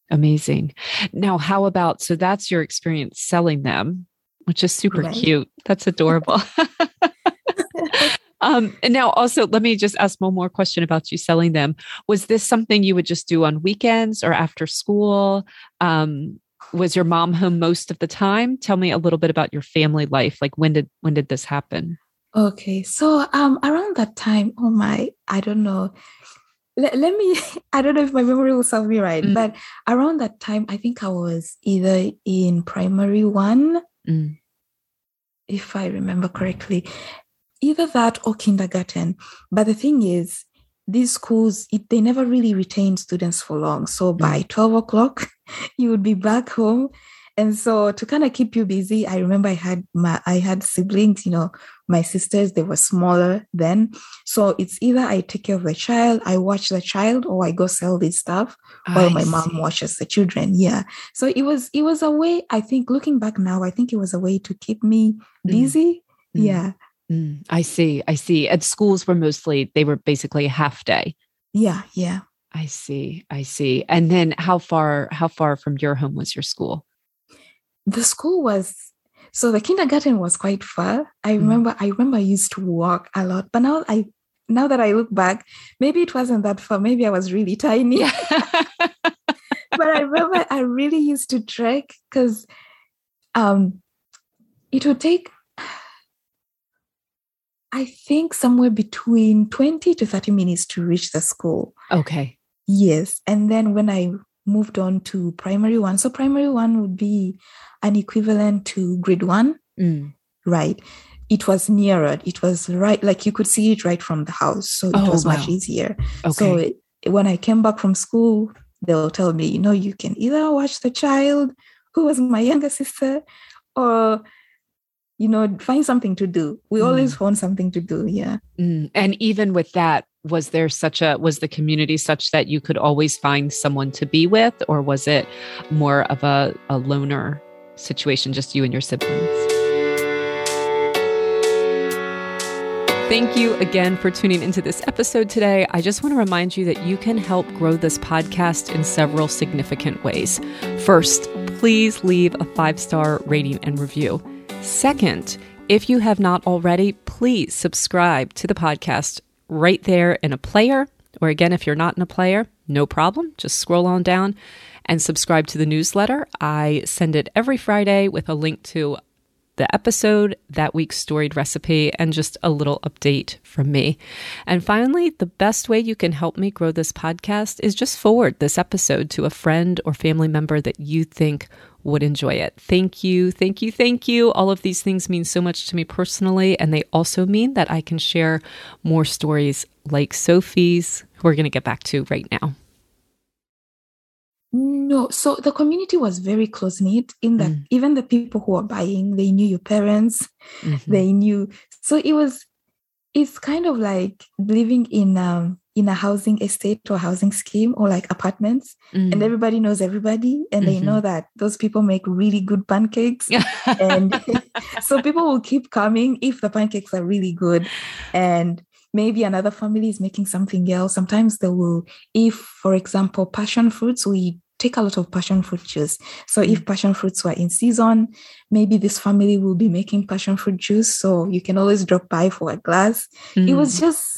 Amazing. Now, how about so that's your experience selling them, which is super Right. cute. That's adorable. um, and now, also, let me just ask one more question about you selling them. Was this something you would just do on weekends or after school? Um, was your mom home most of the time? Tell me a little bit about your family life. Like when did when did this happen? Okay, so um around that time, oh my, I don't know. Let, let me I don't know if my memory will serve me right, Mm. but around that time, I think I was either in primary one, Mm, if I remember correctly, either that or kindergarten. But the thing is, these schools, it, they never really retain students for long. So by 12 o'clock, you would be back home. And so to kind of keep you busy, I remember I had my I had siblings, you know, my sisters, they were smaller then. So it's either I take care of the child, I watch the child, or I go sell this stuff while I my mom watches the children. Yeah. So it was it was a way, I think looking back now, I think it was a way to keep me busy. Mm. Yeah. Mm, I see. I see. At schools were mostly they were basically half day. Yeah. Yeah. I see. I see. And then how far how far from your home was your school? The school was so the kindergarten was quite far. I Mm. remember I remember I used to walk a lot, but now I now that I look back, maybe it wasn't that far. Maybe I was really tiny. but I remember I really used to trek because um it would take I think somewhere between 20 to 30 minutes to reach the school. okay. Yes. And then when I moved on to primary one, so primary one would be an equivalent to grade one, Mm. right? It was nearer. It was right, like you could see it right from the house. So it Oh, was much easier. Okay. So it, when I came back from school, they'll tell me, you know, you can either watch the child who was my younger sister or, you know, find something to do. We always found something to do. Yeah. Mm. And even with that, was there such a was the community such that you could always find someone to be with, or was it more of a, a loner situation, just you and your siblings? Thank you again for tuning into this episode today. I just want to remind you that you can help grow this podcast in several significant ways. First, please leave a five star rating and review. Second, if you have not already, please subscribe to the podcast right there in a player. Or again, if you're not in a player, no problem. Just scroll on down and subscribe to the newsletter. I send it every Friday with a link to the episode, that week's storied recipe, and just a little update from me. And finally, the best way you can help me grow this podcast is just forward this episode to a friend or family member that you think would enjoy it. Thank you, thank you, thank you. All of these things mean so much to me personally, and they also mean that I can share more stories like Sophie's, who we're going to get back to right now. No, so the community was very close knit in that Mm. even the people who were buying, they knew your parents, Mhm. they knew. So it was, it's kind of like living in um in a housing estate or housing scheme or like apartments, and Mm. everybody knows everybody, and they Mhm. know that those people make really good pancakes, and so people will keep coming if the pancakes are really good, and maybe another family is making something else. Sometimes they will, if, for example, passion fruits, we take a lot of passion fruit juice. So if mm. passion fruits were in season, maybe this family will be making passion fruit juice. So you can always drop by for a glass. Mm. It was mm. just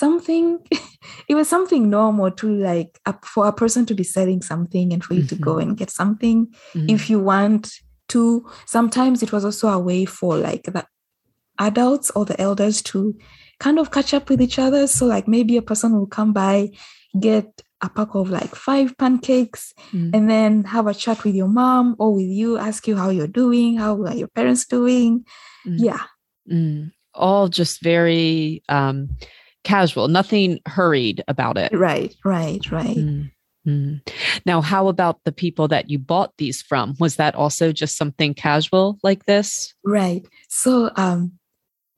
something, it was something normal to like for a person to be selling something and for you mm-hmm. to go mm-hmm. and get something mm. if you want to. Sometimes it was also a way for like the adults or the elders to kind of catch up with each other. So like maybe a person will come by, get a pack of like five pancakes mm. and then have a chat with your mom or with you, ask you how you're doing, how are your parents doing. Mm. Yeah. Mm. All just very um, casual, nothing hurried about it. Right, right, right. Mm. Mm. Now, how about the people that you bought these from? Was that also just something casual like this? Right. So, um,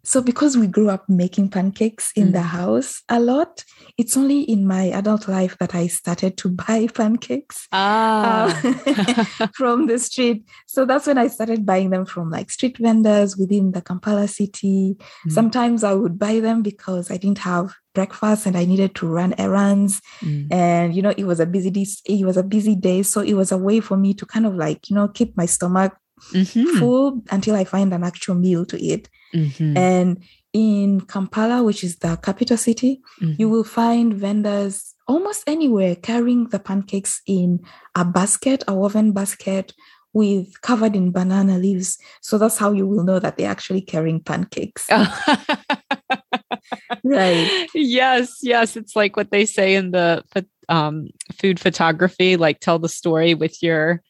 so because we grew up making pancakes in mm. the house a lot it's only in my adult life that i started to buy pancakes ah. uh, from the street so that's when i started buying them from like street vendors within the kampala city mm. sometimes i would buy them because i didn't have breakfast and i needed to run errands mm. and you know it was a busy day it was a busy day so it was a way for me to kind of like you know keep my stomach mm-hmm. full until i find an actual meal to eat Mm-hmm. And in Kampala, which is the capital city, mm-hmm. you will find vendors almost anywhere carrying the pancakes in a basket, a woven basket with covered in banana leaves. So that's how you will know that they're actually carrying pancakes. right. Yes, yes. It's like what they say in the um, food photography, like tell the story with your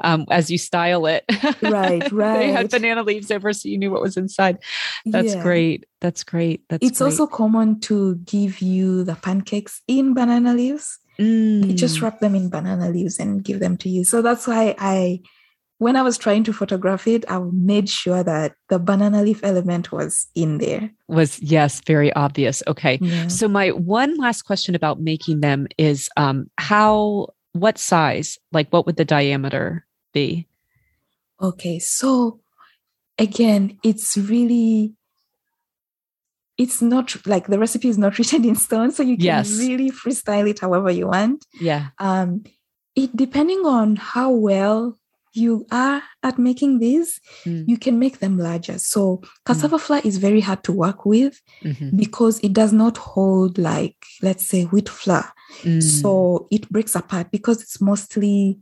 um, as you style it. Right, right. they had banana leaves over so you knew what was inside. That's yeah. great. That's great. That's it's great. also common to give you the pancakes in banana leaves. Mm. just wrap them in banana leaves and give them to you. So that's why I when I was trying to photograph it, I made sure that the banana leaf element was in there. Was yes, very obvious. Okay. Yeah. So my one last question about making them is um how what size? Like what would the diameter be? Okay, so again, it's really it's not like the recipe is not written in stone, so you can yes. really freestyle it however you want. Yeah. Um, it depending on how well you are at making these, mm. you can make them larger. So cassava mm. flour is very hard to work with mm-hmm. because it does not hold like let's say wheat flour. Mm. So it breaks apart because it's mostly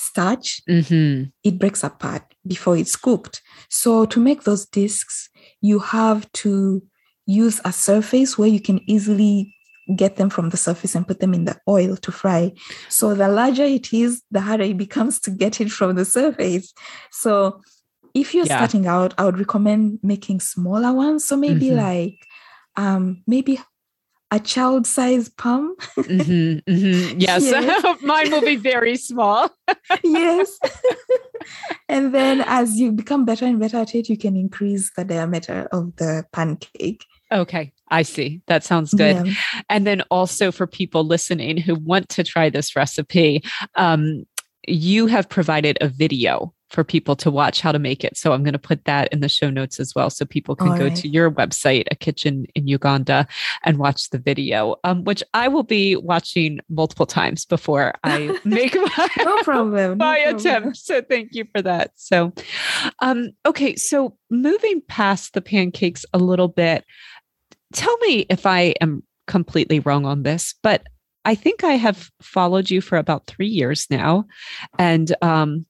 starch, mm-hmm. it breaks apart before it's cooked. So to make those discs, you have to use a surface where you can easily get them from the surface and put them in the oil to fry. So the larger it is, the harder it becomes to get it from the surface. So if you're yeah. starting out, I would recommend making smaller ones. So maybe mm-hmm. like um maybe a child size palm. mm-hmm, mm-hmm. Yes, yes. mine will be very small. yes. and then as you become better and better at it, you can increase the diameter of the pancake. Okay, I see. That sounds good. Yeah. And then also for people listening who want to try this recipe, um, you have provided a video for people to watch how to make it. So I'm going to put that in the show notes as well. So people can All go right. to your website, A Kitchen in Uganda, and watch the video, um, which I will be watching multiple times before I make my, no problem. my no attempt. Problem. So thank you for that. So, um, okay. So moving past the pancakes a little bit, tell me if I am completely wrong on this, but I think I have followed you for about three years now. And um,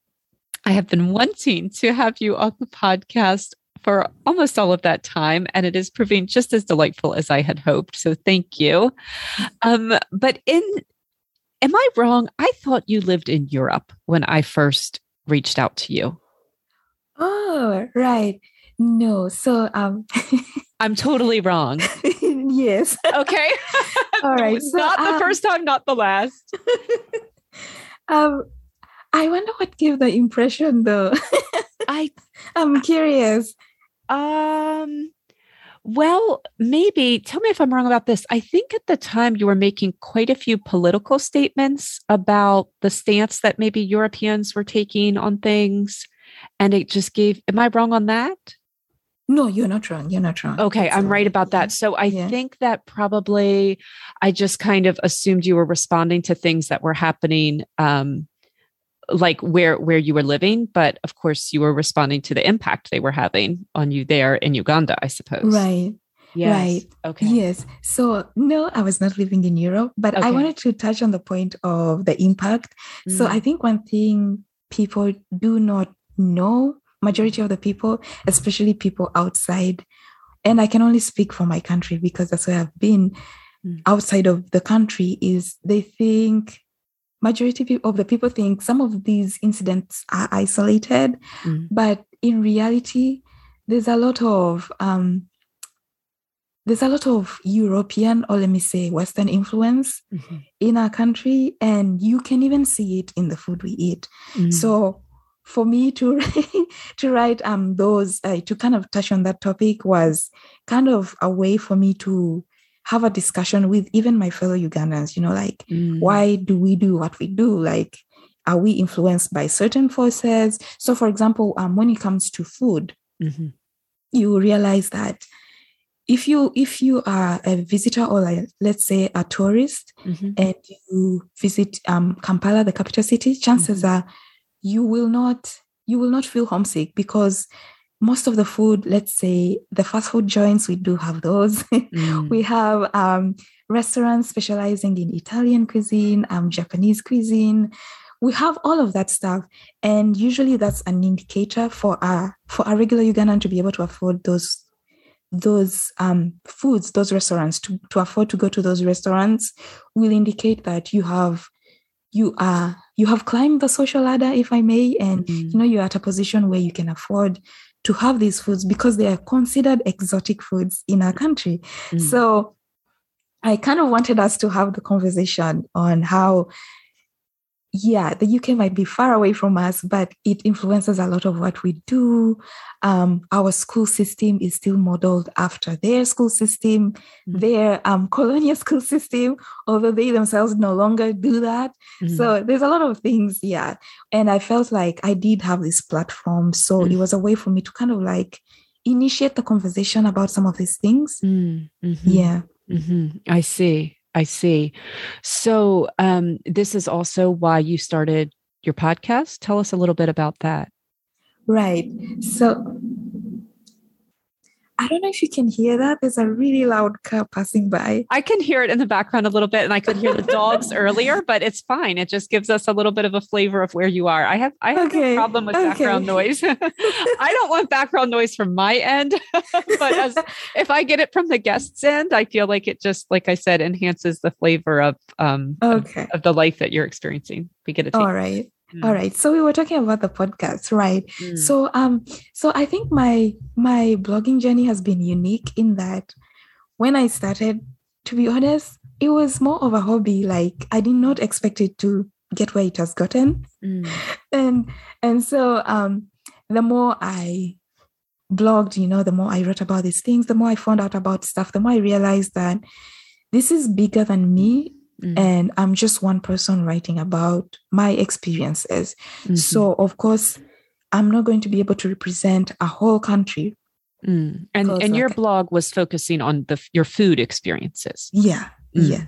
I have been wanting to have you on the podcast for almost all of that time, and it is proving just as delightful as I had hoped. So thank you. Um, but in, am I wrong? I thought you lived in Europe when I first reached out to you. Oh, right. No, so um, I'm totally wrong. yes. Okay. All right. So, not the um, first time, not the last. um, I wonder what gave the impression though. I I'm curious. Um well, maybe tell me if I'm wrong about this. I think at the time you were making quite a few political statements about the stance that maybe Europeans were taking on things. And it just gave, am I wrong on that? No, you're not wrong. You're not wrong. Okay, That's I'm right about that. So I Yeah. think that probably I just kind of assumed you were responding to things that were happening um like where where you were living, but of course you were responding to the impact they were having on you there in Uganda, I suppose. Right. Yes. right. Okay. Yes. So no, I was not living in Europe, but I wanted to touch on the point of the impact. So Mm. I think one thing people do not know, majority of the people, especially people outside, and I can only speak for my country because that's where I've been Mm. outside of the country, is they think majority of the people think some of these incidents are isolated, Mm. but in reality, there's a lot of um, there's a lot of European or let me say Western influence Mhm. in our country, and you can even see it in the food we eat. Mm. So for me to to write um those uh, to kind of touch on that topic was kind of a way for me to have a discussion with even my fellow Ugandans. You know, like Mm. why do we do what we do? Like, are we influenced by certain forces? So, for example, um, when it comes to food, Mhm. you realize that if you if you are a visitor or like, let's say a tourist Mhm. and you visit um, Kampala, the capital city, chances are you will not you will not feel homesick because most of the food, let's say the fast food joints, we do have those. Mm. we have um, restaurants specializing in Italian cuisine, um, Japanese cuisine. We have all of that stuff, and usually that's an indicator for a for a regular Ugandan to be able to afford those those um, foods, those restaurants to, to afford to go to those restaurants will indicate that you have you are you have climbed the social ladder, if I may, and Mm. you know you're at a position where you can afford to have these foods because they are considered exotic foods in our country. Mm. So I kind of wanted us to have the conversation on how, yeah, the UK might be far away from us, but it influences a lot of what we do. Um, our school system is still modeled after their school system, Mm. their um, colonial school system, although they themselves no longer do that. Mm. So there's a lot of things, yeah. And I felt like I did have this platform. So Mm. it was a way for me to kind of like initiate the conversation about some of these things. Mm. Mhm. Yeah. hmm I see. I see. So, um, this is also why you started your podcast. Tell us a little bit about that. Right. So I don't know if you can hear that. There's a really loud car passing by. I can hear it in the background a little bit, and I could hear the dogs earlier, but it's fine. It just gives us a little bit of a flavor of where you are. I have I have Okay, no problem with okay. background noise. I don't want background noise from my end, but as if I get it from the guest's end, I feel like it just, like I said, enhances the flavor of um of, okay. of the life that you're experiencing. We get taste. All right. Mm. All right. So we were talking about the podcast, right? Mm. So um so I think my my blogging journey has been unique in that when I started, to be honest, it was more of a hobby. Like I did not expect it to get where it has gotten. Mm. and and so um the more i blogged you know the more i wrote about these things the more i found out about stuff the more i realized that this is bigger than me Mm. and i'm just one person writing about my experiences Mhm. so of course i'm not going to be able to represent a whole country Mm. and and your look. blog was focusing on the your food experiences. yeah Mm. yeah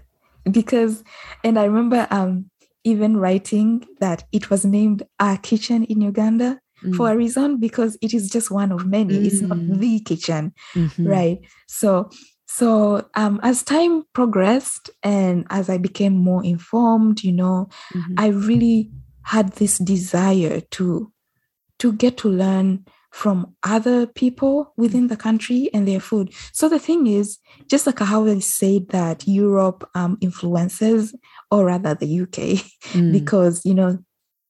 because and i remember um even writing that it was named A Kitchen in Uganda Mm. for a reason because it is just one of many. It's not Mm. the kitchen, Mhm. right? So, so um, as time progressed and as I became more informed, you know, Mhm. I really had this desire to to get to learn from other people within the country and their food. So the thing is, just like how I said that Europe um, influences, or rather the UK, Mm. because you know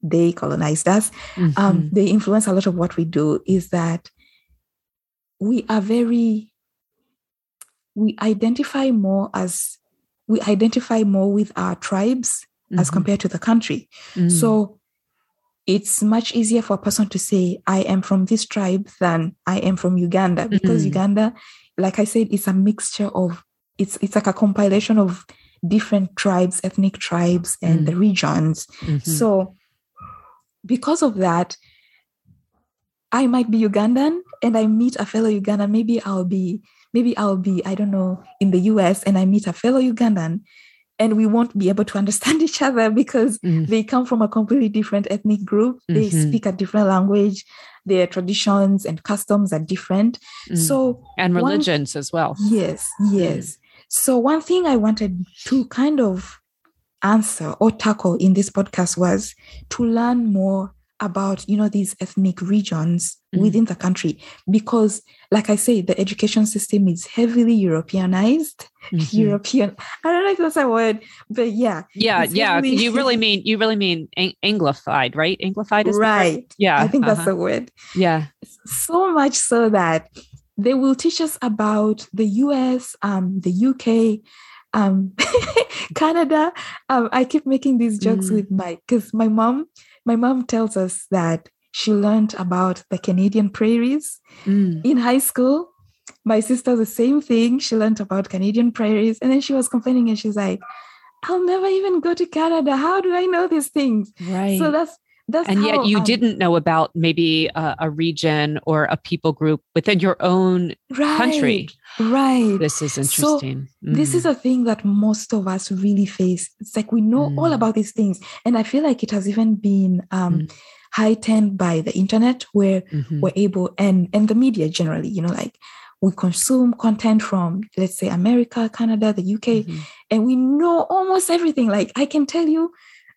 they colonized us um, Mhm. they influence a lot of what we do is that we are very we identify more as we identify more with our tribes as Mhm. compared to the country Mm. so it's much easier for a person to say i am from this tribe than i am from uganda because Mhm. uganda like i said it's a mixture of it's it's like a compilation of different tribes ethnic tribes and Mm. the regions Mhm. so, because of that, I might be Ugandan and I meet a fellow Ugandan. Maybe I'll be, maybe I'll be, I don't know, in the US and I meet a fellow Ugandan and we won't be able to understand each other because mm. they come from a completely different ethnic group. They mm-hmm. speak a different language. Their traditions and customs are different. Mm. So and religions one, as well. Yes, yes. Mm. So one thing I wanted to kind of answer or tackle in this podcast was to learn more about you know these ethnic regions mm. within the country because like i say the education system is heavily europeanized mm-hmm. european i don't know if that's a word but yeah yeah yeah heavily... you really mean you really mean anglified right anglified is right yeah i think uh-huh. that's the word yeah so much so that they will teach us about the us um, the uk um, Canada. Um, I keep making these jokes mm. with my because my mom, my mom tells us that she learned about the Canadian prairies mm. in high school. My sister, the same thing. She learned about Canadian prairies, and then she was complaining, and she's like, "I'll never even go to Canada. How do I know these things?" Right. So that's that's and how, yet you um, didn't know about maybe a, a, region or a people group within your own right, country right this is interesting so mm. this is a thing that most of us really face it's like we know mm. all about these things and i feel like it has even been um, mm. heightened by the internet where mm-hmm. we're able and and the media generally you know like we consume content from let's say america canada the uk mm-hmm. and we know almost everything like i can tell you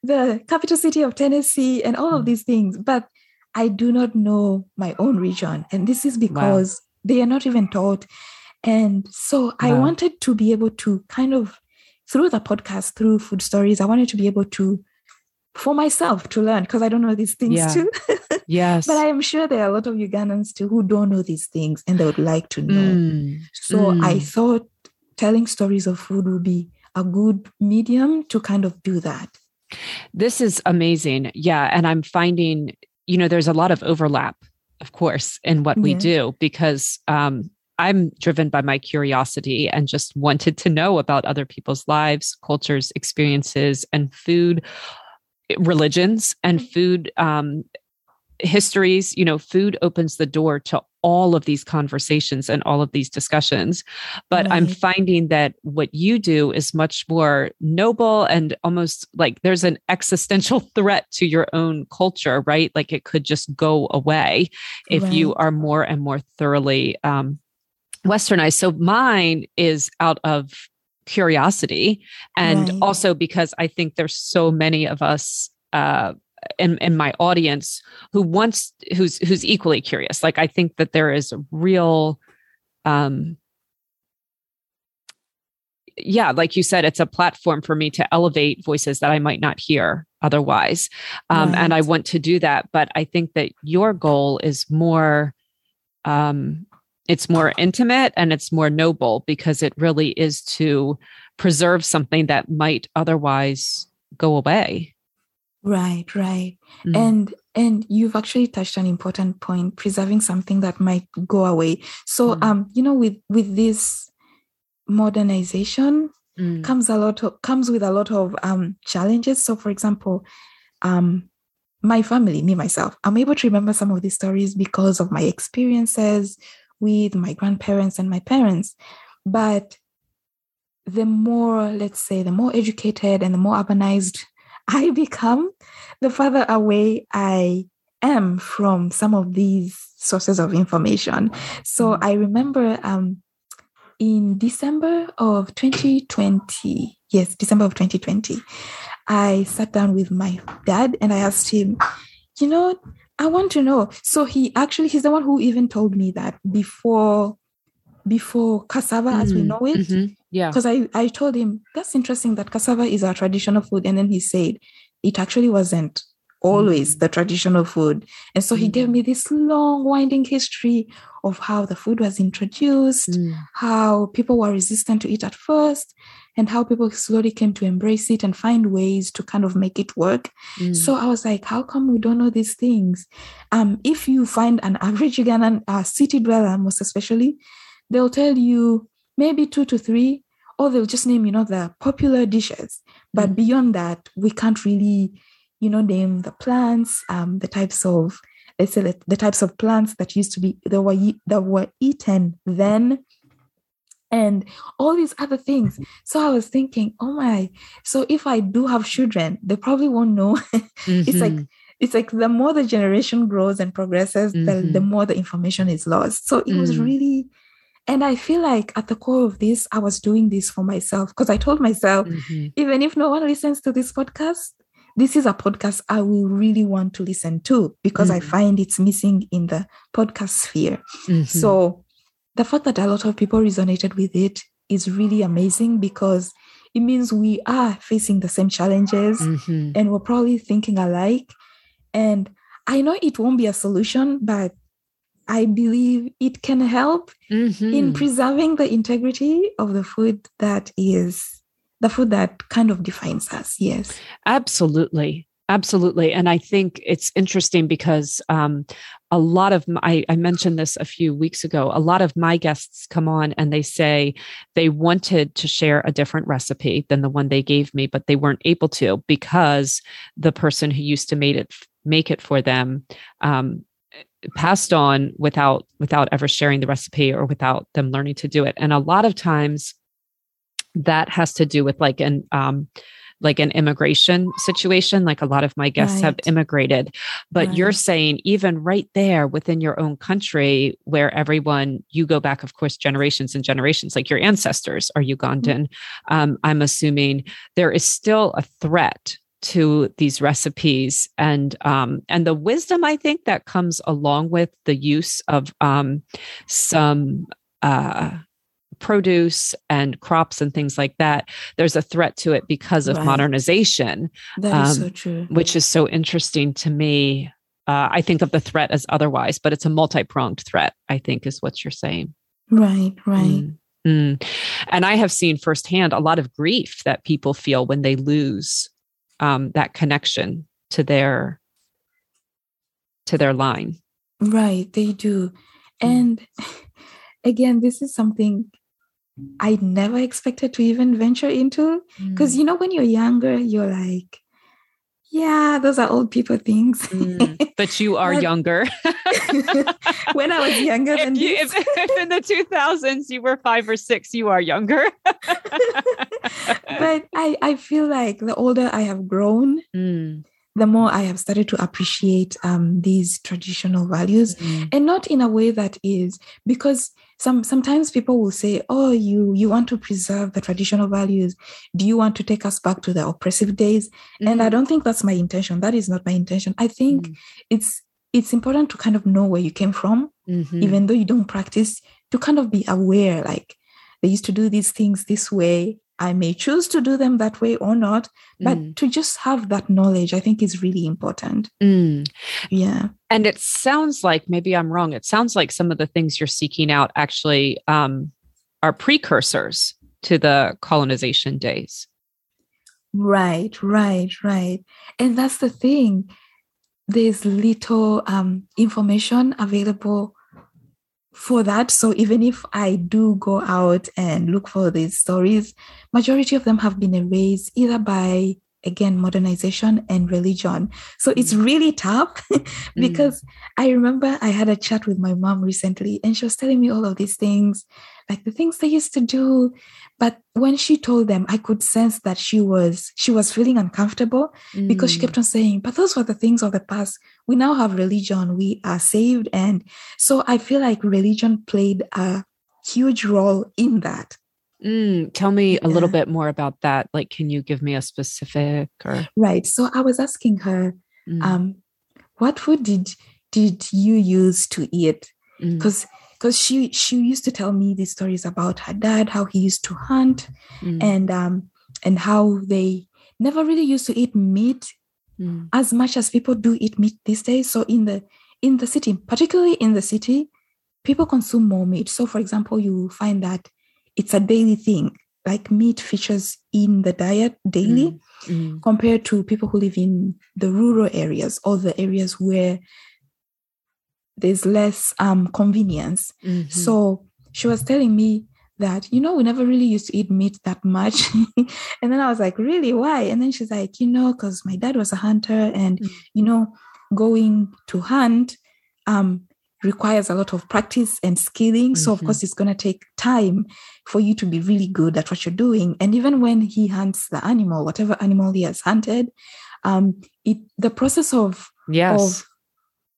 the capital city of Tennessee and all of mm. these things, but I do not know my own region. And this is because wow. they are not even taught. And so wow. I wanted to be able to kind of, through the podcast, through food stories, I wanted to be able to, for myself, to learn because I don't know these things yeah. too. yes. But I am sure there are a lot of Ugandans too who don't know these things and they would like to know. Mm. So mm. I thought telling stories of food would be a good medium to kind of do that. This is amazing. Yeah. And I'm finding, you know, there's a lot of overlap, of course, in what yeah. we do because um, I'm driven by my curiosity and just wanted to know about other people's lives, cultures, experiences, and food religions and mm-hmm. food um, histories. You know, food opens the door to all of these conversations and all of these discussions. But right. I'm finding that what you do is much more noble and almost like there's an existential threat to your own culture, right? Like it could just go away if right. you are more and more thoroughly um, westernized. So mine is out of curiosity and right. also because I think there's so many of us uh, in, in my audience who wants who's who's equally curious. Like i think that there is a real um yeah like you said it's a platform for me to elevate voices that i might not hear otherwise. Um, right. and i want to do that but i think that your goal is more um it's more intimate and it's more noble because it really is to preserve something that might otherwise go away Right, right. Mm. And and you've actually touched an important point, preserving something that might go away. So mm. um, you know, with with this modernization mm. comes a lot of comes with a lot of um challenges. So for example, um my family, me myself, I'm able to remember some of these stories because of my experiences with my grandparents and my parents. But the more, let's say, the more educated and the more urbanized I become, the further away I am from some of these sources of information. So mm. I remember um, in December of 2020, yes, December of 2020, I sat down with my dad and I asked him, you know, I want to know. So he actually, he's the one who even told me that before before cassava mm, as we mm, know it. Mm-hmm. Yeah. Because I, I told him, that's interesting that cassava is our traditional food. And then he said, it actually wasn't always mm. the traditional food. And so he gave mm. me this long, winding history of how the food was introduced, mm. how people were resistant to it at first, and how people slowly came to embrace it and find ways to kind of make it work. Mm. So I was like, how come we don't know these things? Um, if you find an average Ugandan uh, city dweller, most especially, they'll tell you maybe two to three, or they'll just name, you know, the popular dishes. But mm. beyond that, we can't really, you know, name the plants, um, the types of let's say the, the types of plants that used to be that were that were eaten then and all these other things. So I was thinking, oh my, so if I do have children, they probably won't know. Mm-hmm. it's like it's like the more the generation grows and progresses, mm-hmm. the, the more the information is lost. So it mm. was really and I feel like at the core of this, I was doing this for myself because I told myself, mm-hmm. even if no one listens to this podcast, this is a podcast I will really want to listen to because mm-hmm. I find it's missing in the podcast sphere. Mm-hmm. So the fact that a lot of people resonated with it is really amazing because it means we are facing the same challenges mm-hmm. and we're probably thinking alike. And I know it won't be a solution, but I believe it can help mm-hmm. in preserving the integrity of the food that is the food that kind of defines us. Yes. Absolutely. Absolutely. And I think it's interesting because um, a lot of my, I, I mentioned this a few weeks ago, a lot of my guests come on and they say they wanted to share a different recipe than the one they gave me, but they weren't able to because the person who used to make it make it for them um, passed on without without ever sharing the recipe or without them learning to do it and a lot of times that has to do with like an um like an immigration situation like a lot of my guests right. have immigrated but right. you're saying even right there within your own country where everyone you go back of course generations and generations like your ancestors are ugandan mm-hmm. um, i'm assuming there is still a threat to these recipes and um, and the wisdom I think that comes along with the use of um, some uh, produce and crops and things like that. There's a threat to it because of right. modernization, um, is so true. which is so interesting to me. Uh, I think of the threat as otherwise, but it's a multi pronged threat. I think is what you're saying. Right. Right. Mm. Mm. And I have seen firsthand a lot of grief that people feel when they lose um, that connection to their to their line right they do mm. and again this is something i never expected to even venture into because mm. you know when you're younger you're like yeah, those are old people things. mm, but you are younger. when I was younger than you, if, if, in the 2000s you were five or six, you are younger. but I, I feel like the older I have grown, mm. the more I have started to appreciate um, these traditional values mm. and not in a way that is because some sometimes people will say oh you you want to preserve the traditional values do you want to take us back to the oppressive days mm-hmm. and i mm. don't think that's my intention that is not my intention i think mm-hmm. it's it's important to kind of know where you came from mm-hmm. even though you don't practice to kind of be aware like they used to do these things this way I may choose to do them that way or not, but mm. to just have that knowledge, I think is really important. Mm. Yeah. And it sounds like, maybe I'm wrong, it sounds like some of the things you're seeking out actually um, are precursors to the colonization days. Right, right, right. And that's the thing. There's little um, information available for that. So even if i do go out and look for these stories majority of them have been erased either by again modernization and religion so it's mm. really tough because mm. i remember i had a chat with my mom recently and she was telling me all of these things like the things they used to do but when she told them i could sense that she was she was feeling uncomfortable mm. because she mm. kept on saying but those were the things of the past we now have religion we are saved and so i feel like religion played a huge role in that Mm, tell me a little bit more about that. Like, can you give me a specific or right? So I was asking her, mm. um, what food did did you use to eat? Because mm. because she she used to tell me these stories about her dad, how he used to hunt, mm. and um and how they never really used to eat meat mm. as much as people do eat meat these days. So in the in the city, particularly in the city, people consume more meat. So for example, you find that it's a daily thing. Like meat features in the diet daily mm, mm. compared to people who live in the rural areas or the areas where there's less um, convenience. Mm-hmm. So she was telling me that, you know, we never really used to eat meat that much. and then I was like, really? Why? And then she's like, you know, because my dad was a hunter and, mm. you know, going to hunt um, requires a lot of practice and skilling. Mm-hmm. So, of mm-hmm. course, it's going to take time for you to be really good at what you're doing. And even when he hunts the animal, whatever animal he has hunted, um, it the process of yes. of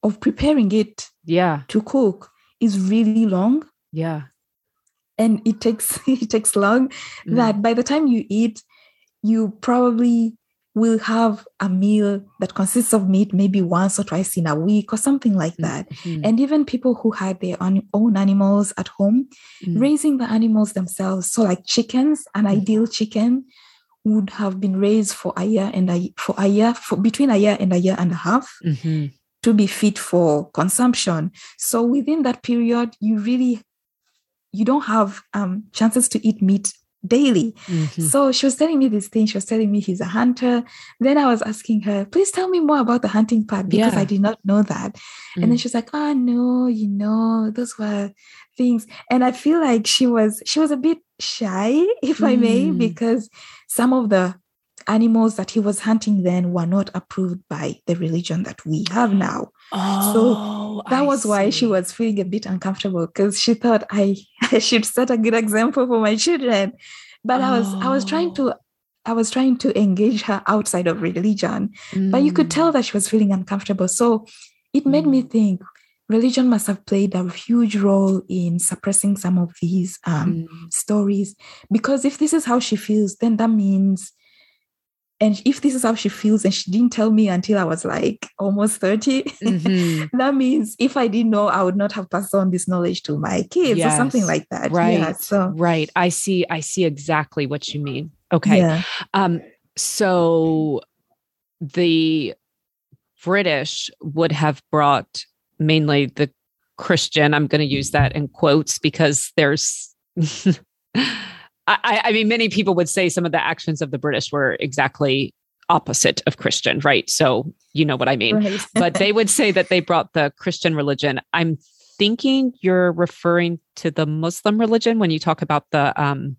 of preparing it yeah to cook is really long. Yeah. And it takes it takes long mm. that by the time you eat, you probably will have a meal that consists of meat maybe once or twice in a week or something like that. Mm-hmm. And even people who had their own animals at home, mm raising the animals themselves. So, like chickens, an mm ideal chicken would have been raised for a year and a for a year for between a year and a year and a half mm-hmm. to be fit for consumption. So within that period, you really you don't have um, chances to eat meat daily. Mm-hmm. So she was telling me this thing. She was telling me he's a hunter. Then I was asking her, please tell me more about the hunting part because yeah. I did not know that. Mm-hmm. And then mm. she's like, oh no, you know, those were things. And I feel like she was she was a bit shy, if mm-hmm. I may, mm. because some of the animals that he was hunting then were not approved by the religion that we have now. Oh, so that I was see. why she was feeling a bit uncomfortable because she thought I, I should set a good example for my children. But oh. I was I was trying to I was trying to engage her outside of religion, mm. but you could tell mm. that she was feeling uncomfortable. So it made mm. me think religion must have played a huge role in suppressing some of these um, mm. stories because if this is how she feels, then that means and if this is how she feels and she didn't tell me until i was like almost 30 mm-hmm. that means if i didn't know i would not have passed on this knowledge to my kids yes. or something like that right yeah, so right i see i see exactly what you mean okay yeah. um so the british would have brought mainly the christian i'm going to use that in quotes because there's I, I mean, many people would say some of the actions of the British were exactly opposite of Christian, right? So you know what I mean. Right. but they would say that they brought the Christian religion. I'm thinking you're referring to the Muslim religion when you talk about the um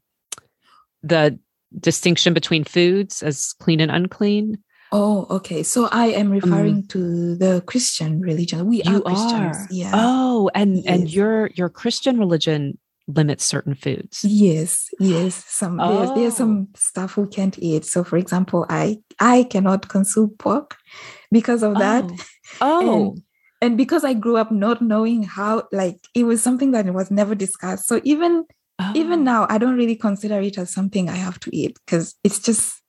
the distinction between foods as clean and unclean. Oh, okay. So I am referring um, to the Christian religion. We you are Christians. Are. Yeah. Oh, and yes. and your your Christian religion limit certain foods. Yes, yes. Some oh. there's, there's some oh. stuff we can't eat. So, for example, I I cannot consume pork because of that. Oh, oh. and, and because I grew up not knowing how, like, it was something that was never discussed. So even oh. even now, I don't really consider it as something I have to eat because it's just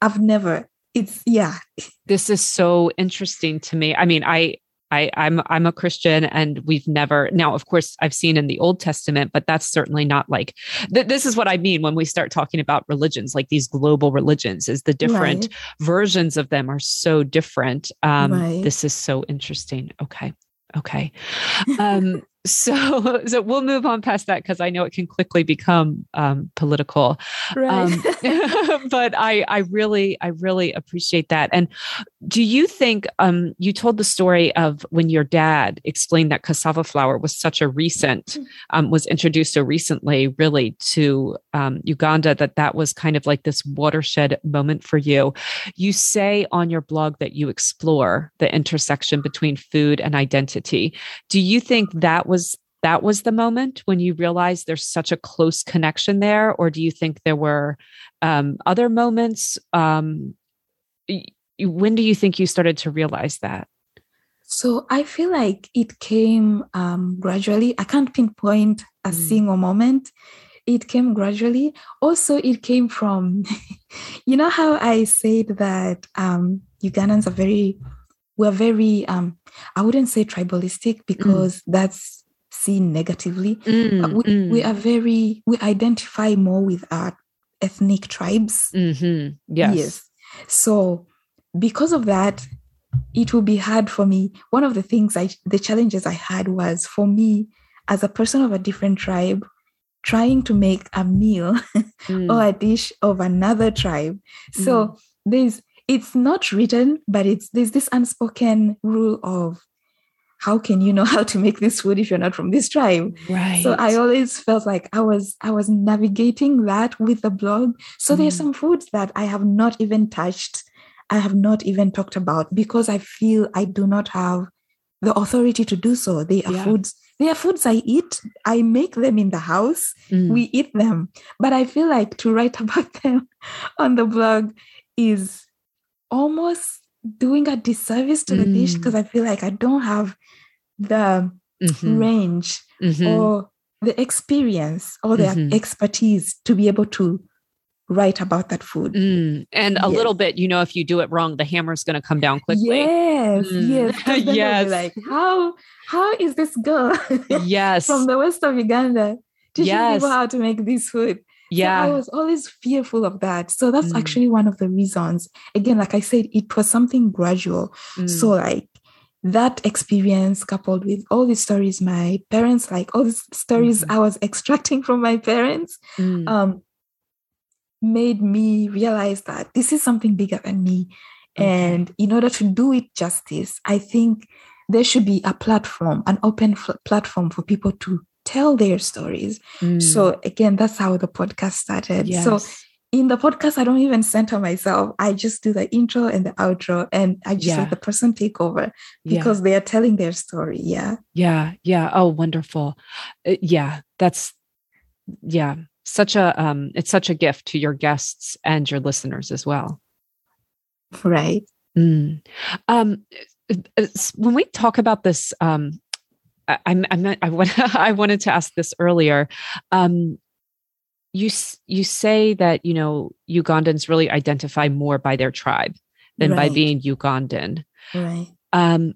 I've never. It's yeah. This is so interesting to me. I mean, I I, I'm I'm a Christian, and we've never now. Of course, I've seen in the Old Testament, but that's certainly not like th- this is what I mean when we start talking about religions, like these global religions. Is the different right. versions of them are so different. Um, right. This is so interesting. Okay, okay. Um, so so we'll move on past that because I know it can quickly become um, political. Right. Um, but I I really I really appreciate that. And do you think um, you told the story of when your dad explained that cassava flour was such a recent mm. um, was introduced so recently really to um, Uganda that that was kind of like this watershed moment for you. You say on your blog that you explore the intersection between food and identity. Do you think that was that was the moment when you realized there's such a close connection there or do you think there were um, other moments um, when do you think you started to realize that so i feel like it came um, gradually i can't pinpoint a mm. single moment it came gradually also it came from you know how i said that um, ugandans are very we're very um, i wouldn't say tribalistic mm. because mm. that's seen negatively. Mm, we, mm. we, are very, we identify more with our ethnic tribes. Mm-hmm. Yes. yes. So, because of that, it will be hard for me. One of the things I, the challenges I had was for me as a person of a different tribe, trying to make a meal mm. or a dish of another tribe. So, mm. there's, it's not written, but it's there's this unspoken rule of how can you know how to make this food if you're not from this tribe right so i always felt like i was i was navigating that with the blog so mm. there's some foods that i have not even touched i have not even talked about because i feel i do not have the authority to do so. They are Yeah. foods. They are foods I eat. I make them in the house. Mm. We eat them. But I feel like to write about them on the blog is almost doing a disservice to the dish Mm. because I feel like I don't have the Mhm. range Mhm. or the experience or the Mhm. expertise to be able to write about that food. Mm. And a Yes. little bit, you know, if you do it wrong, the hammer's going to come down quickly. Yes, Mm. yes. 'cause then they'll be Yes. Like how how is this girl Yes. from the west of Uganda teaching Yes. people how to make this food? So I was always fearful of that. So that's Mm. actually one of the reasons. Again, like I said, it was something gradual. Mm. So like that experience coupled with all the stories my parents like all these stories Mhm. I was extracting from my parents Mm. um made me realize that this is something bigger than me. Okay. And in order to do it justice, I think there should be a platform, an open f- platform for people to tell their stories. Mm. So again, that's how the podcast started. So in the podcast, I don't even center myself. I just do the intro and the outro, and I just Yeah. let the person take over Yeah. because they are telling their story. Yeah. Yeah, yeah. Oh, wonderful. Uh, yeah, that's yeah, such a um it's such a gift to your guests and your listeners as well. Right. Mm. Um uh, uh, when we talk about this um I I'm I'm not, I, want, I wanted to ask this earlier. Um you you say that, you know, Ugandans really identify more by their tribe than by being Ugandan. Right. Um,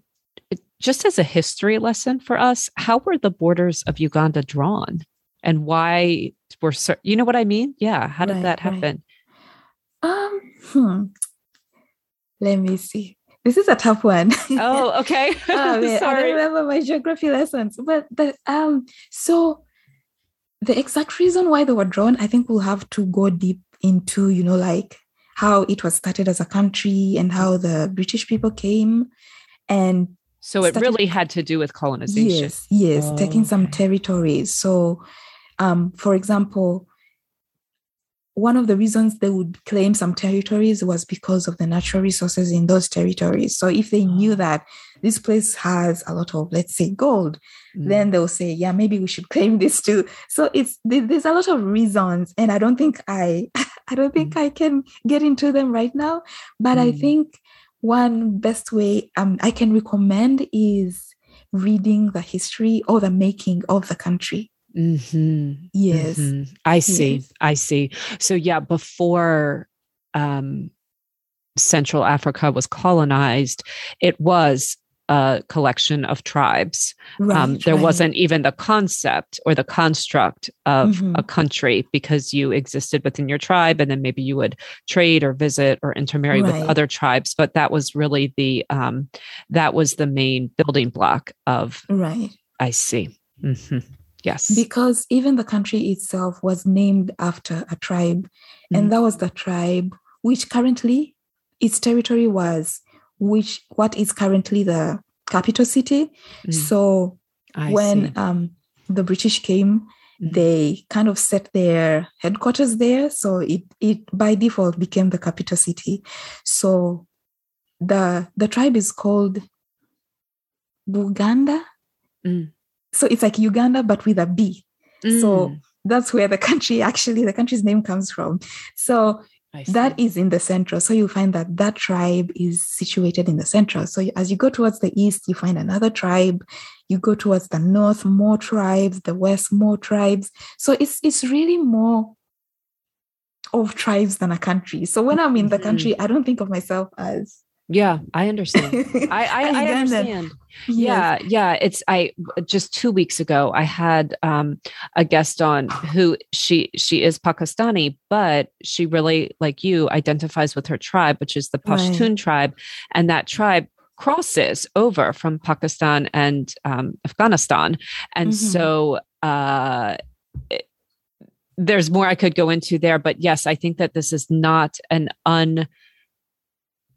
just as a history lesson for us, how were the borders of Uganda drawn, and why were you know what I mean? Yeah, how did Right, that right. happen? Um, hmm. Let me see. This is a tough one. Oh, okay. oh, man, I Sorry. don't remember my geography lessons. But the um so the exact reason why they were drawn, I think we'll have to go deep into, you know, like how it was started as a country and how the British people came and So it started- really had to do with colonization. Yes, yes, taking some territories. So, um, for example, one of the reasons they would claim some territories was because of the natural resources in those territories. So, if they knew Oh. that this place has a lot of, let's say, gold, Mm. then they'll say, yeah, maybe we should claim this too. So it's there's a lot of reasons, and I don't think I, I don't think I can get into them right now. But I Mm. think one best way um, I can recommend is reading the history or the making of the country. Mhm. Yes, Mhm. I see. Yes. I see. So yeah, before um, Central Africa was colonized, it was a collection of tribes. right. um, there right. wasn't even the concept or the construct of Mhm. a country because you existed within your tribe and then maybe you would trade or visit or intermarry Right. with other tribes but that was really the um, that was the main building block of right i see Mhm. Yes because even the country itself was named after a tribe, Mm. and that was the tribe which currently its territory was which what is currently the capital city. Mm, So I when um, the British came, Mhm. they kind of set their headquarters there. So it it by default became the capital city. So the the tribe is called Buganda. Mm. So it's like Uganda but with a B. So Mm, that's where the country actually the country's name comes from. So that is in the central. So you'll find that that tribe is situated in the central. So as you go towards the east, you find another tribe. You go towards the north, more tribes. The west, more tribes. So it's it's really more of tribes than a country. So when I'm in the Mhm. country, I don't think of myself as yeah i understand i i, I understand yeah yeah it's i just two weeks ago i had um a guest on who she she is pakistani but she really like you identifies with her tribe which is the Right. pashtun tribe and that tribe crosses over from pakistan and um, afghanistan and Mhm. so uh it- there's more i could go into there but yes i think that this is not an un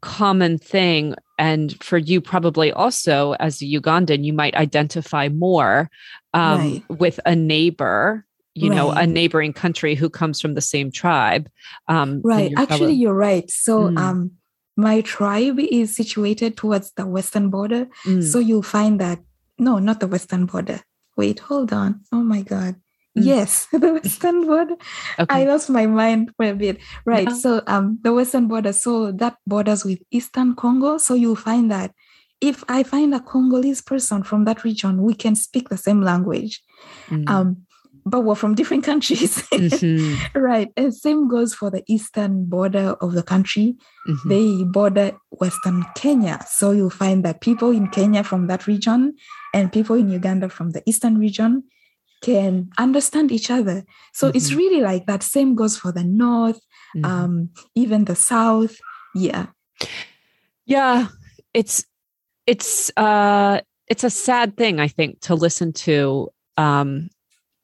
common thing and for you probably also as a ugandan you might identify more um, Right. with a neighbor you know a neighboring country who comes from the same tribe um, Right. Actually, you're right. So Mm. um my tribe is situated towards the western border. Mm. So you'll find that, no, not the western border. Wait, hold on. Oh my God. Mm. Yes, the western border. I lost my mind for a bit. Right. No. So um the western border, so that borders with Eastern Congo. So you'll find that if I find a Congolese person from that region, we can speak the same language. Mm. Um, but we're from different countries. Mhm. right. And same goes for the eastern border of the country. Mhm. They border Western Kenya. So you'll find that people in Kenya from that region and people in Uganda from the eastern region can understand each other. So it's Mhm. really like that. Same goes for the north, Mhm. um, even the south. Yeah. yeah it's it's uh it's a sad thing i think to listen to um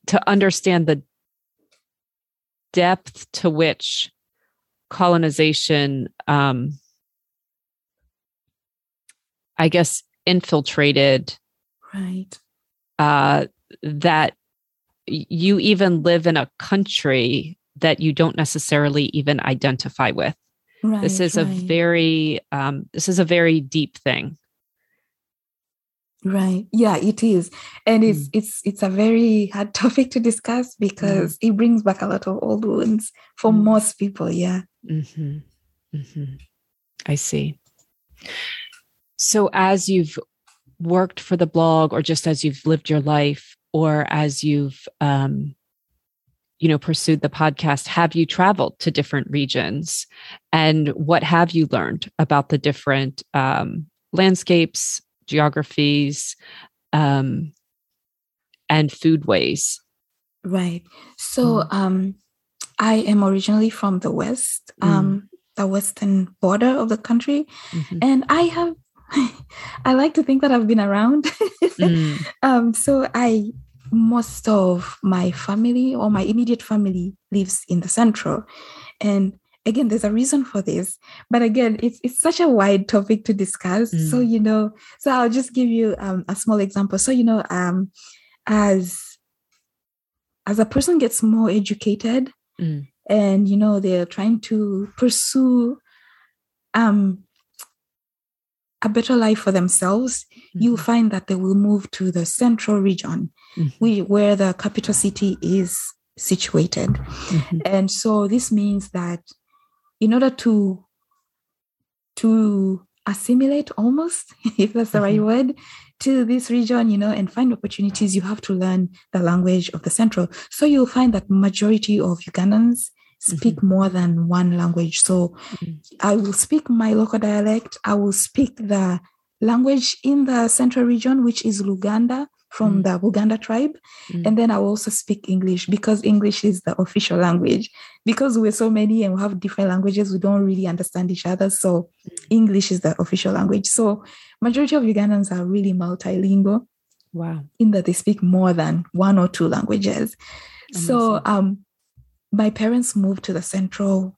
to understand the depth to which colonization um i guess infiltrated Right. uh that you even live in a country that you don't necessarily even identify with Right. this is a very um this is a very deep thing Right. Yeah, it is. And Mm. it's it's it's a very hard topic to discuss because it brings back a lot of old wounds for Mm. most people. Yeah. hmm hmm I see. So, as you've worked for the blog, or just as you've lived your life, or as you've, um, you know, pursued the podcast, have you traveled to different regions? And what have you learned about the different um, landscapes, geographies, um, and foodways? Right. So um I am originally from the west, um, the western border of the country. Mhm. And I have I like to think that I've been around. Mm, um, so I most of my family or my immediate family lives in the central. And again, there's a reason for this. But again, it's it's such a wide topic to discuss. So, Mm. you know, so I'll just give you um, a small example. So, you know, um, as as a person gets more educated Mm. and you know they're trying to pursue um a better life for themselves you'll Mhm. find that they will move to the central region Mhm. we, where the capital city is situated Mhm. and so this means that in order to to assimilate almost if that's the right word to this region you know and find opportunities you have to learn the language of the central so you'll find that majority of ugandans speak more than one language so Mhm. i will speak my local dialect i will speak the language in the central region which is luganda from Mm. the Buganda tribe. Mm. And then I will also speak English because English is the official language. Because we're so many and we have different languages, we don't really understand each other. So English is the official language. So majority of Ugandans are really multilingual Wow. in that they speak more than one or two languages. So um my parents moved to the central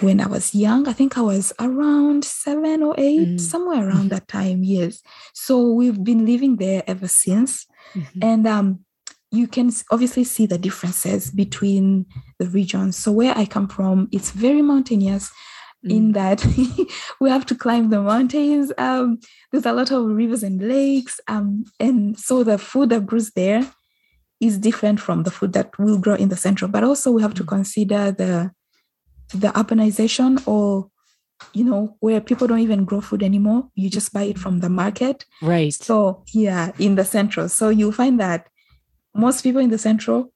when I was young. I think I was around seven or eight, Mm. somewhere around Mhm. that time, yes. So we've been living there ever since. Mhm. And um, you can obviously see the differences between the regions. So where I come from, it's very mountainous in that we have to climb the mountains. Um, there's a lot of rivers and lakes. Um, and so the food that grows there is different from the food that will grow in the central. But also we have to Mm. consider the the urbanization or you know where people don't even grow food anymore you just buy it from the market Right. so yeah in the central so you'll find that most people in the central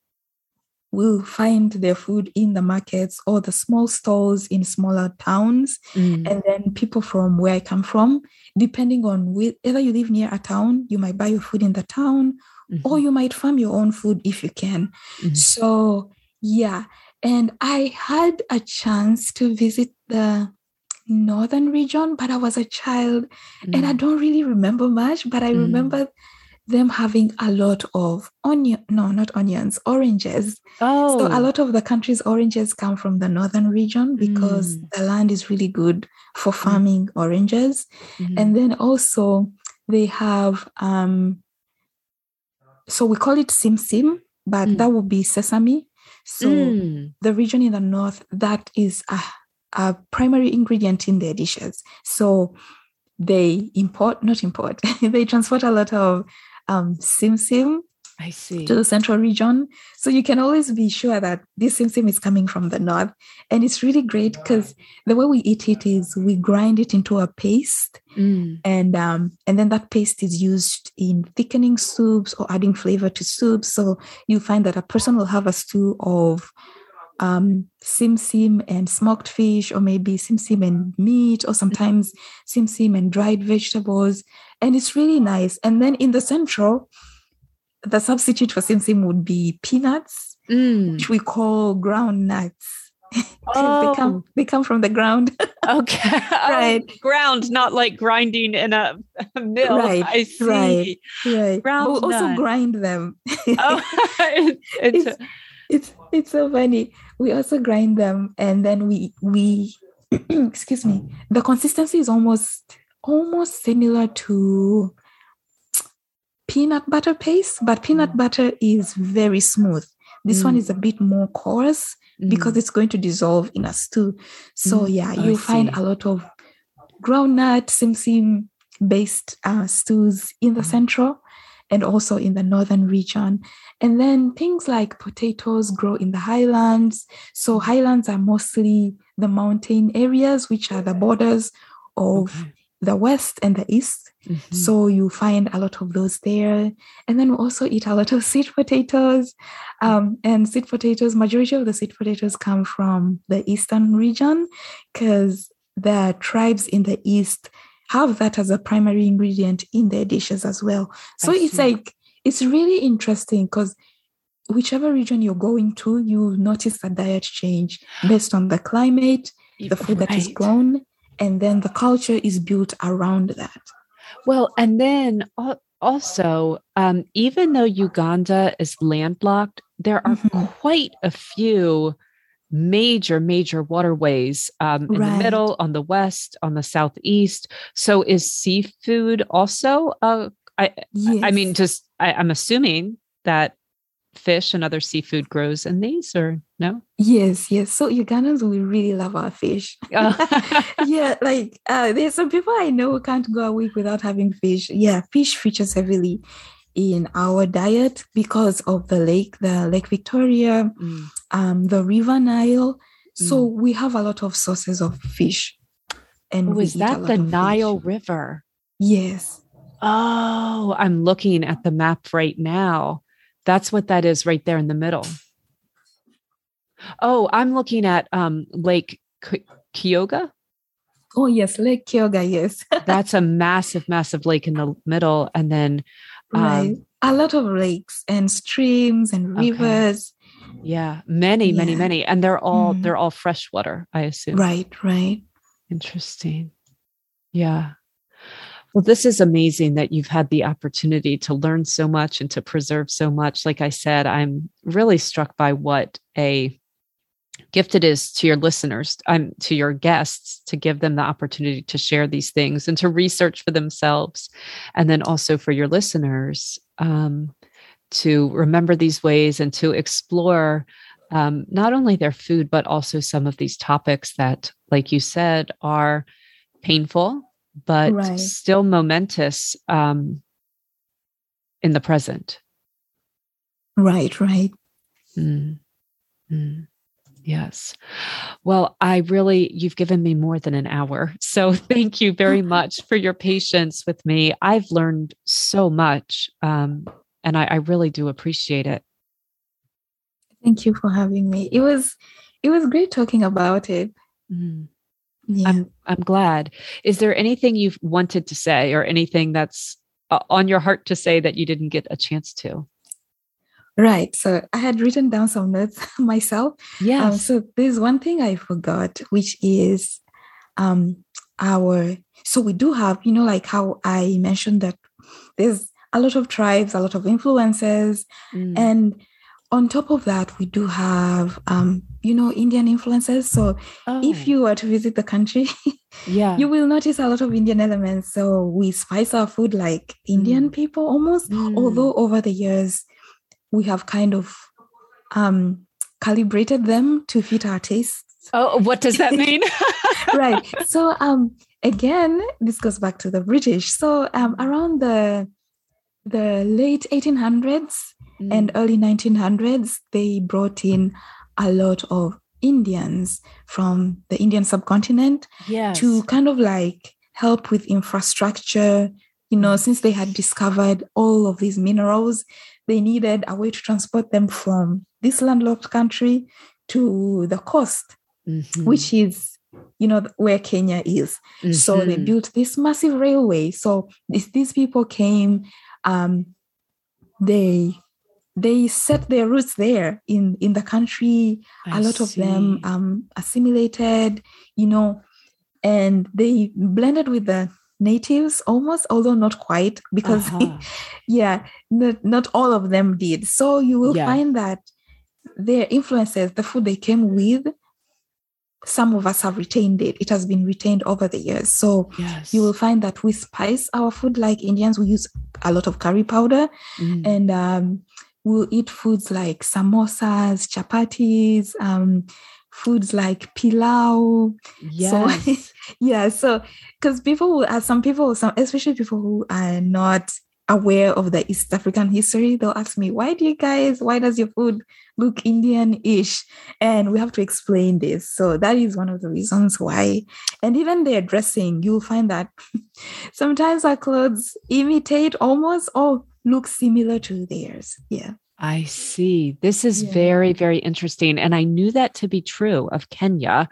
will find their food in the markets or the small stores in smaller towns Mm. and then people from where i come from depending on whe- whether you live near a town you might buy your food in the town or Mhm. you might farm your own food if you can Mhm. so yeah and i had a chance to visit the northern region but i was a child and I Mm. don't really remember much, but I Mm. remember them having a lot of onion, no, not onions, oranges. oh, So a lot of the country's oranges come from the northern region because Mm. the land is really good for farming oranges. Mhm. And then also they have um so we call it sim sim, but Mm. that would be sesame. So Mm. the region in the north that is a, a primary ingredient in their dishes. So they import, not import, they transport a lot of um, sim sim I see. to the central region. So you can always be sure that this sim sim is coming from the north. And it's really great because the way we eat it is we grind it into a paste. Mm. And um, and then that paste is used in thickening soups or adding flavor to soups. So you find that a person will have a stew of um, sim sim and smoked fish, or maybe sim sim and meat, or sometimes sim sim and dried vegetables. And it's really nice. And then in the central, the substitute for sim sim would be peanuts, Mm. which we call ground nuts. Oh. they come they come from the ground. Okay. Right. Oh, ground, not like grinding in a, a mill. Right, I see. right. right. Ground but we also grind them. Oh, it- it's, it's it's it's so funny. We also grind them and then we we excuse me. The consistency is almost almost similar to peanut butter paste, but peanut Mm. butter is very smooth. This one Mm. is a bit more coarse because it's going to dissolve in a stew. So Mm, yeah, you find a lot of groundnut, sim sim based uh, stews in the Mm. central and also in the northern region. And then things like potatoes grow in the highlands. So highlands are mostly the mountain areas, which are the borders of Okay. The west and the east. Mhm. So you find a lot of those there. And then we also eat a lot of sweet potatoes. Um, and sweet potatoes, majority of the sweet potatoes come from the eastern region because the tribes in the east have that as a primary ingredient in their dishes as well. So I it's see. like it's really interesting because whichever region you're going to, you notice a diet change based on the climate, the food that is Right. grown, and then the culture is built around that. Well, and then also, um, even though Uganda is landlocked, there are Mhm. quite a few major, major waterways um, in Right. the middle, on the west, on the southeast. So, is seafood also? Uh, I, I mean, just I, I'm assuming that fish and other seafood grows in these, or no? Yes, yes. So Ugandans, we really love our fish. yeah, like uh, there's some people I know who can't go a week without having fish. Yeah, fish features heavily in our diet because of the lake, the Lake Victoria, Mm. um, the River Nile. So we have a lot of sources of fish. And Was that the of fish. Nile River? Yes. Oh, I'm looking at the map right now. That's what that is right there in the middle. Oh, I'm looking at um, Lake K- Kyoga. Oh yes, Lake Kyoga, yes. That's a massive, massive lake in the middle. And then, right. um, a lot of lakes and streams and Okay. rivers. yeah, many, many, Yeah. many. And they're all Mhm. they're all freshwater, I assume. Right, right. Interesting. Yeah. Well, this is amazing that you've had the opportunity to learn so much and to preserve so much. Like I said, I'm really struck by what a gift it is to your listeners, um, to your guests, to give them the opportunity to share these things and to research for themselves. And then also for your listeners um, to remember these ways and to explore um, not only their food, but also some of these topics that, like you said, are painful, but Right. still momentous um, in the present. Right, right. Mm. Mm. Yes. Well, I really, you've given me more than an hour. So thank you very much for your patience with me. I've learned so much, um, and I, I really do appreciate it. Thank you for having me. It was it was great talking about it. Mm. Yeah. I'm I'm glad. Is there anything you've wanted to say, or anything that's uh, on your heart to say that you didn't get a chance to? right. So I had written down some notes myself. Um, so there's one thing I forgot, which is um our so we do have, you know, like how I mentioned that there's a lot of tribes, a lot of influences, Mm. and on top of that, we do have um, you know, Indian influences. So if Oh, you were to visit the country, yeah, you will notice a lot of Indian elements. So we spice our food like Indian people almost, Mm. although over the years we have kind of um, calibrated them to fit our tastes. Oh, what does that mean? right. So um again, this goes back to the British. So um around the the late 1800s mm. and early 1900s, they brought in a lot of Indians from the Indian subcontinent yes. to kind of like help with infrastructure. You know, since they had discovered all of these minerals, they needed a way to transport them from this landlocked country to the coast, mm-hmm. which is, you know, where Kenya is. Mm-hmm. So they mm-hmm. built this massive railway. So these people came, um, they they set their roots there in in the country I a lot see. of them um assimilated you know and they blended with the natives almost although not quite because uh-huh. yeah not, not all of them did so you will yeah. find that their influences the food they came with some of us have retained it it has been retained over the years so yes. you will find that we spice our food like indians we use a lot of curry powder mm. and um, we'll eat foods like samosas chapatis um, foods like pilau. Yes. So, yeah. So, because people, uh, some people, some especially people who are not aware of the East African history, they'll ask me, "Why do you guys? Why does your food look Indian-ish?" And we have to explain this. So that is one of the reasons why. And even their dressing, you'll find that sometimes our clothes imitate almost or look similar to theirs. Yeah. I see. This is yeah. very, very interesting. And I knew that to be true of Kenya,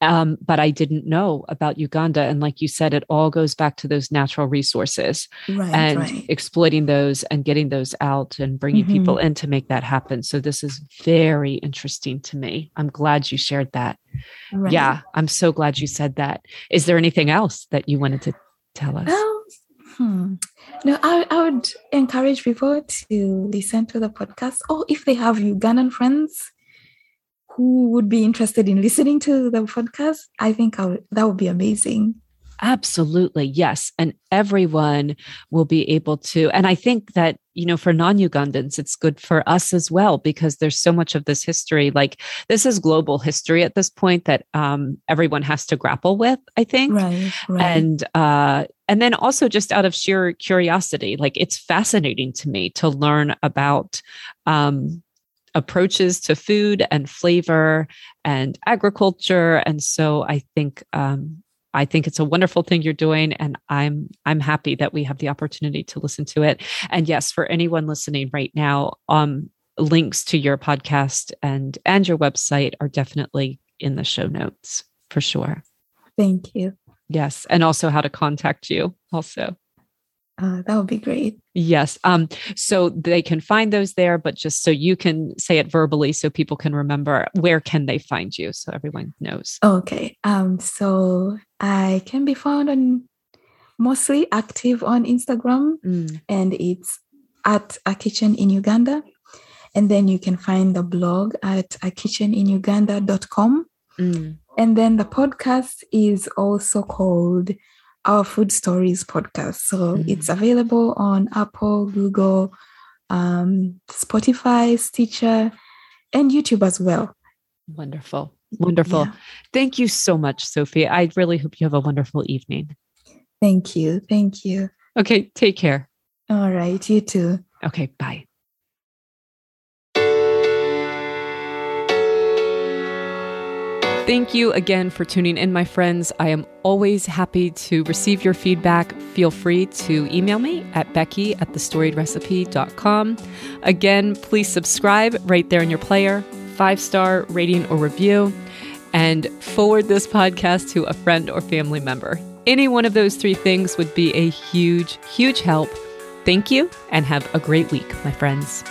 um, but I didn't know about Uganda. And like you said, it all goes back to those natural resources right, and right. exploiting those and getting those out and bringing mm-hmm. people in to make that happen. So this is very interesting to me. I'm glad you shared that. Right. Yeah, I'm so glad you said that. Is there anything else that you wanted to tell us? Hmm. No, I, I would encourage people to listen to the podcast, or if they have Ugandan friends who would be interested in listening to the podcast, I think I would, that would be amazing. Absolutely. Yes. And everyone will be able to. And I think that, you know, for non Ugandans, it's good for us as well because there's so much of this history. Like this is global history at this point that um, everyone has to grapple with, I think. Right. right. And, uh, and then also just out of sheer curiosity, like it's fascinating to me to learn about, um, approaches to food and flavor and agriculture and so i think um, I think it's a wonderful thing you're doing and I'm I'm happy that we have the opportunity to listen to it. And yes, for anyone listening right now, um links to your podcast and and your website are definitely in the show notes for sure. Thank you. Yes, and also how to contact you also. Uh, that would be great. Yes. Um, so they can find those there, but just so you can say it verbally so people can remember, where can they find you so everyone knows? Okay. Um, so I can be found on mostly active on Instagram mm. and it's at a kitchen in Uganda. And then you can find the blog at a kitchen in Uganda.com. Mm. And then the podcast is also called our Food Stories podcast. So mm-hmm. it's available on Apple, Google, um, Spotify, Stitcher, and YouTube as well. Wonderful. Wonderful. Yeah. Thank you so much, Sophie. I really hope you have a wonderful evening. Thank you. Thank you. Okay. Take care. All right. You too. Okay. Bye. Thank you again for tuning in, my friends. I am always happy to receive your feedback. Feel free to email me at becky at thestoriedrecipe.com. Again, please subscribe right there in your player, five star rating or review, and forward this podcast to a friend or family member. Any one of those three things would be a huge, huge help. Thank you and have a great week, my friends.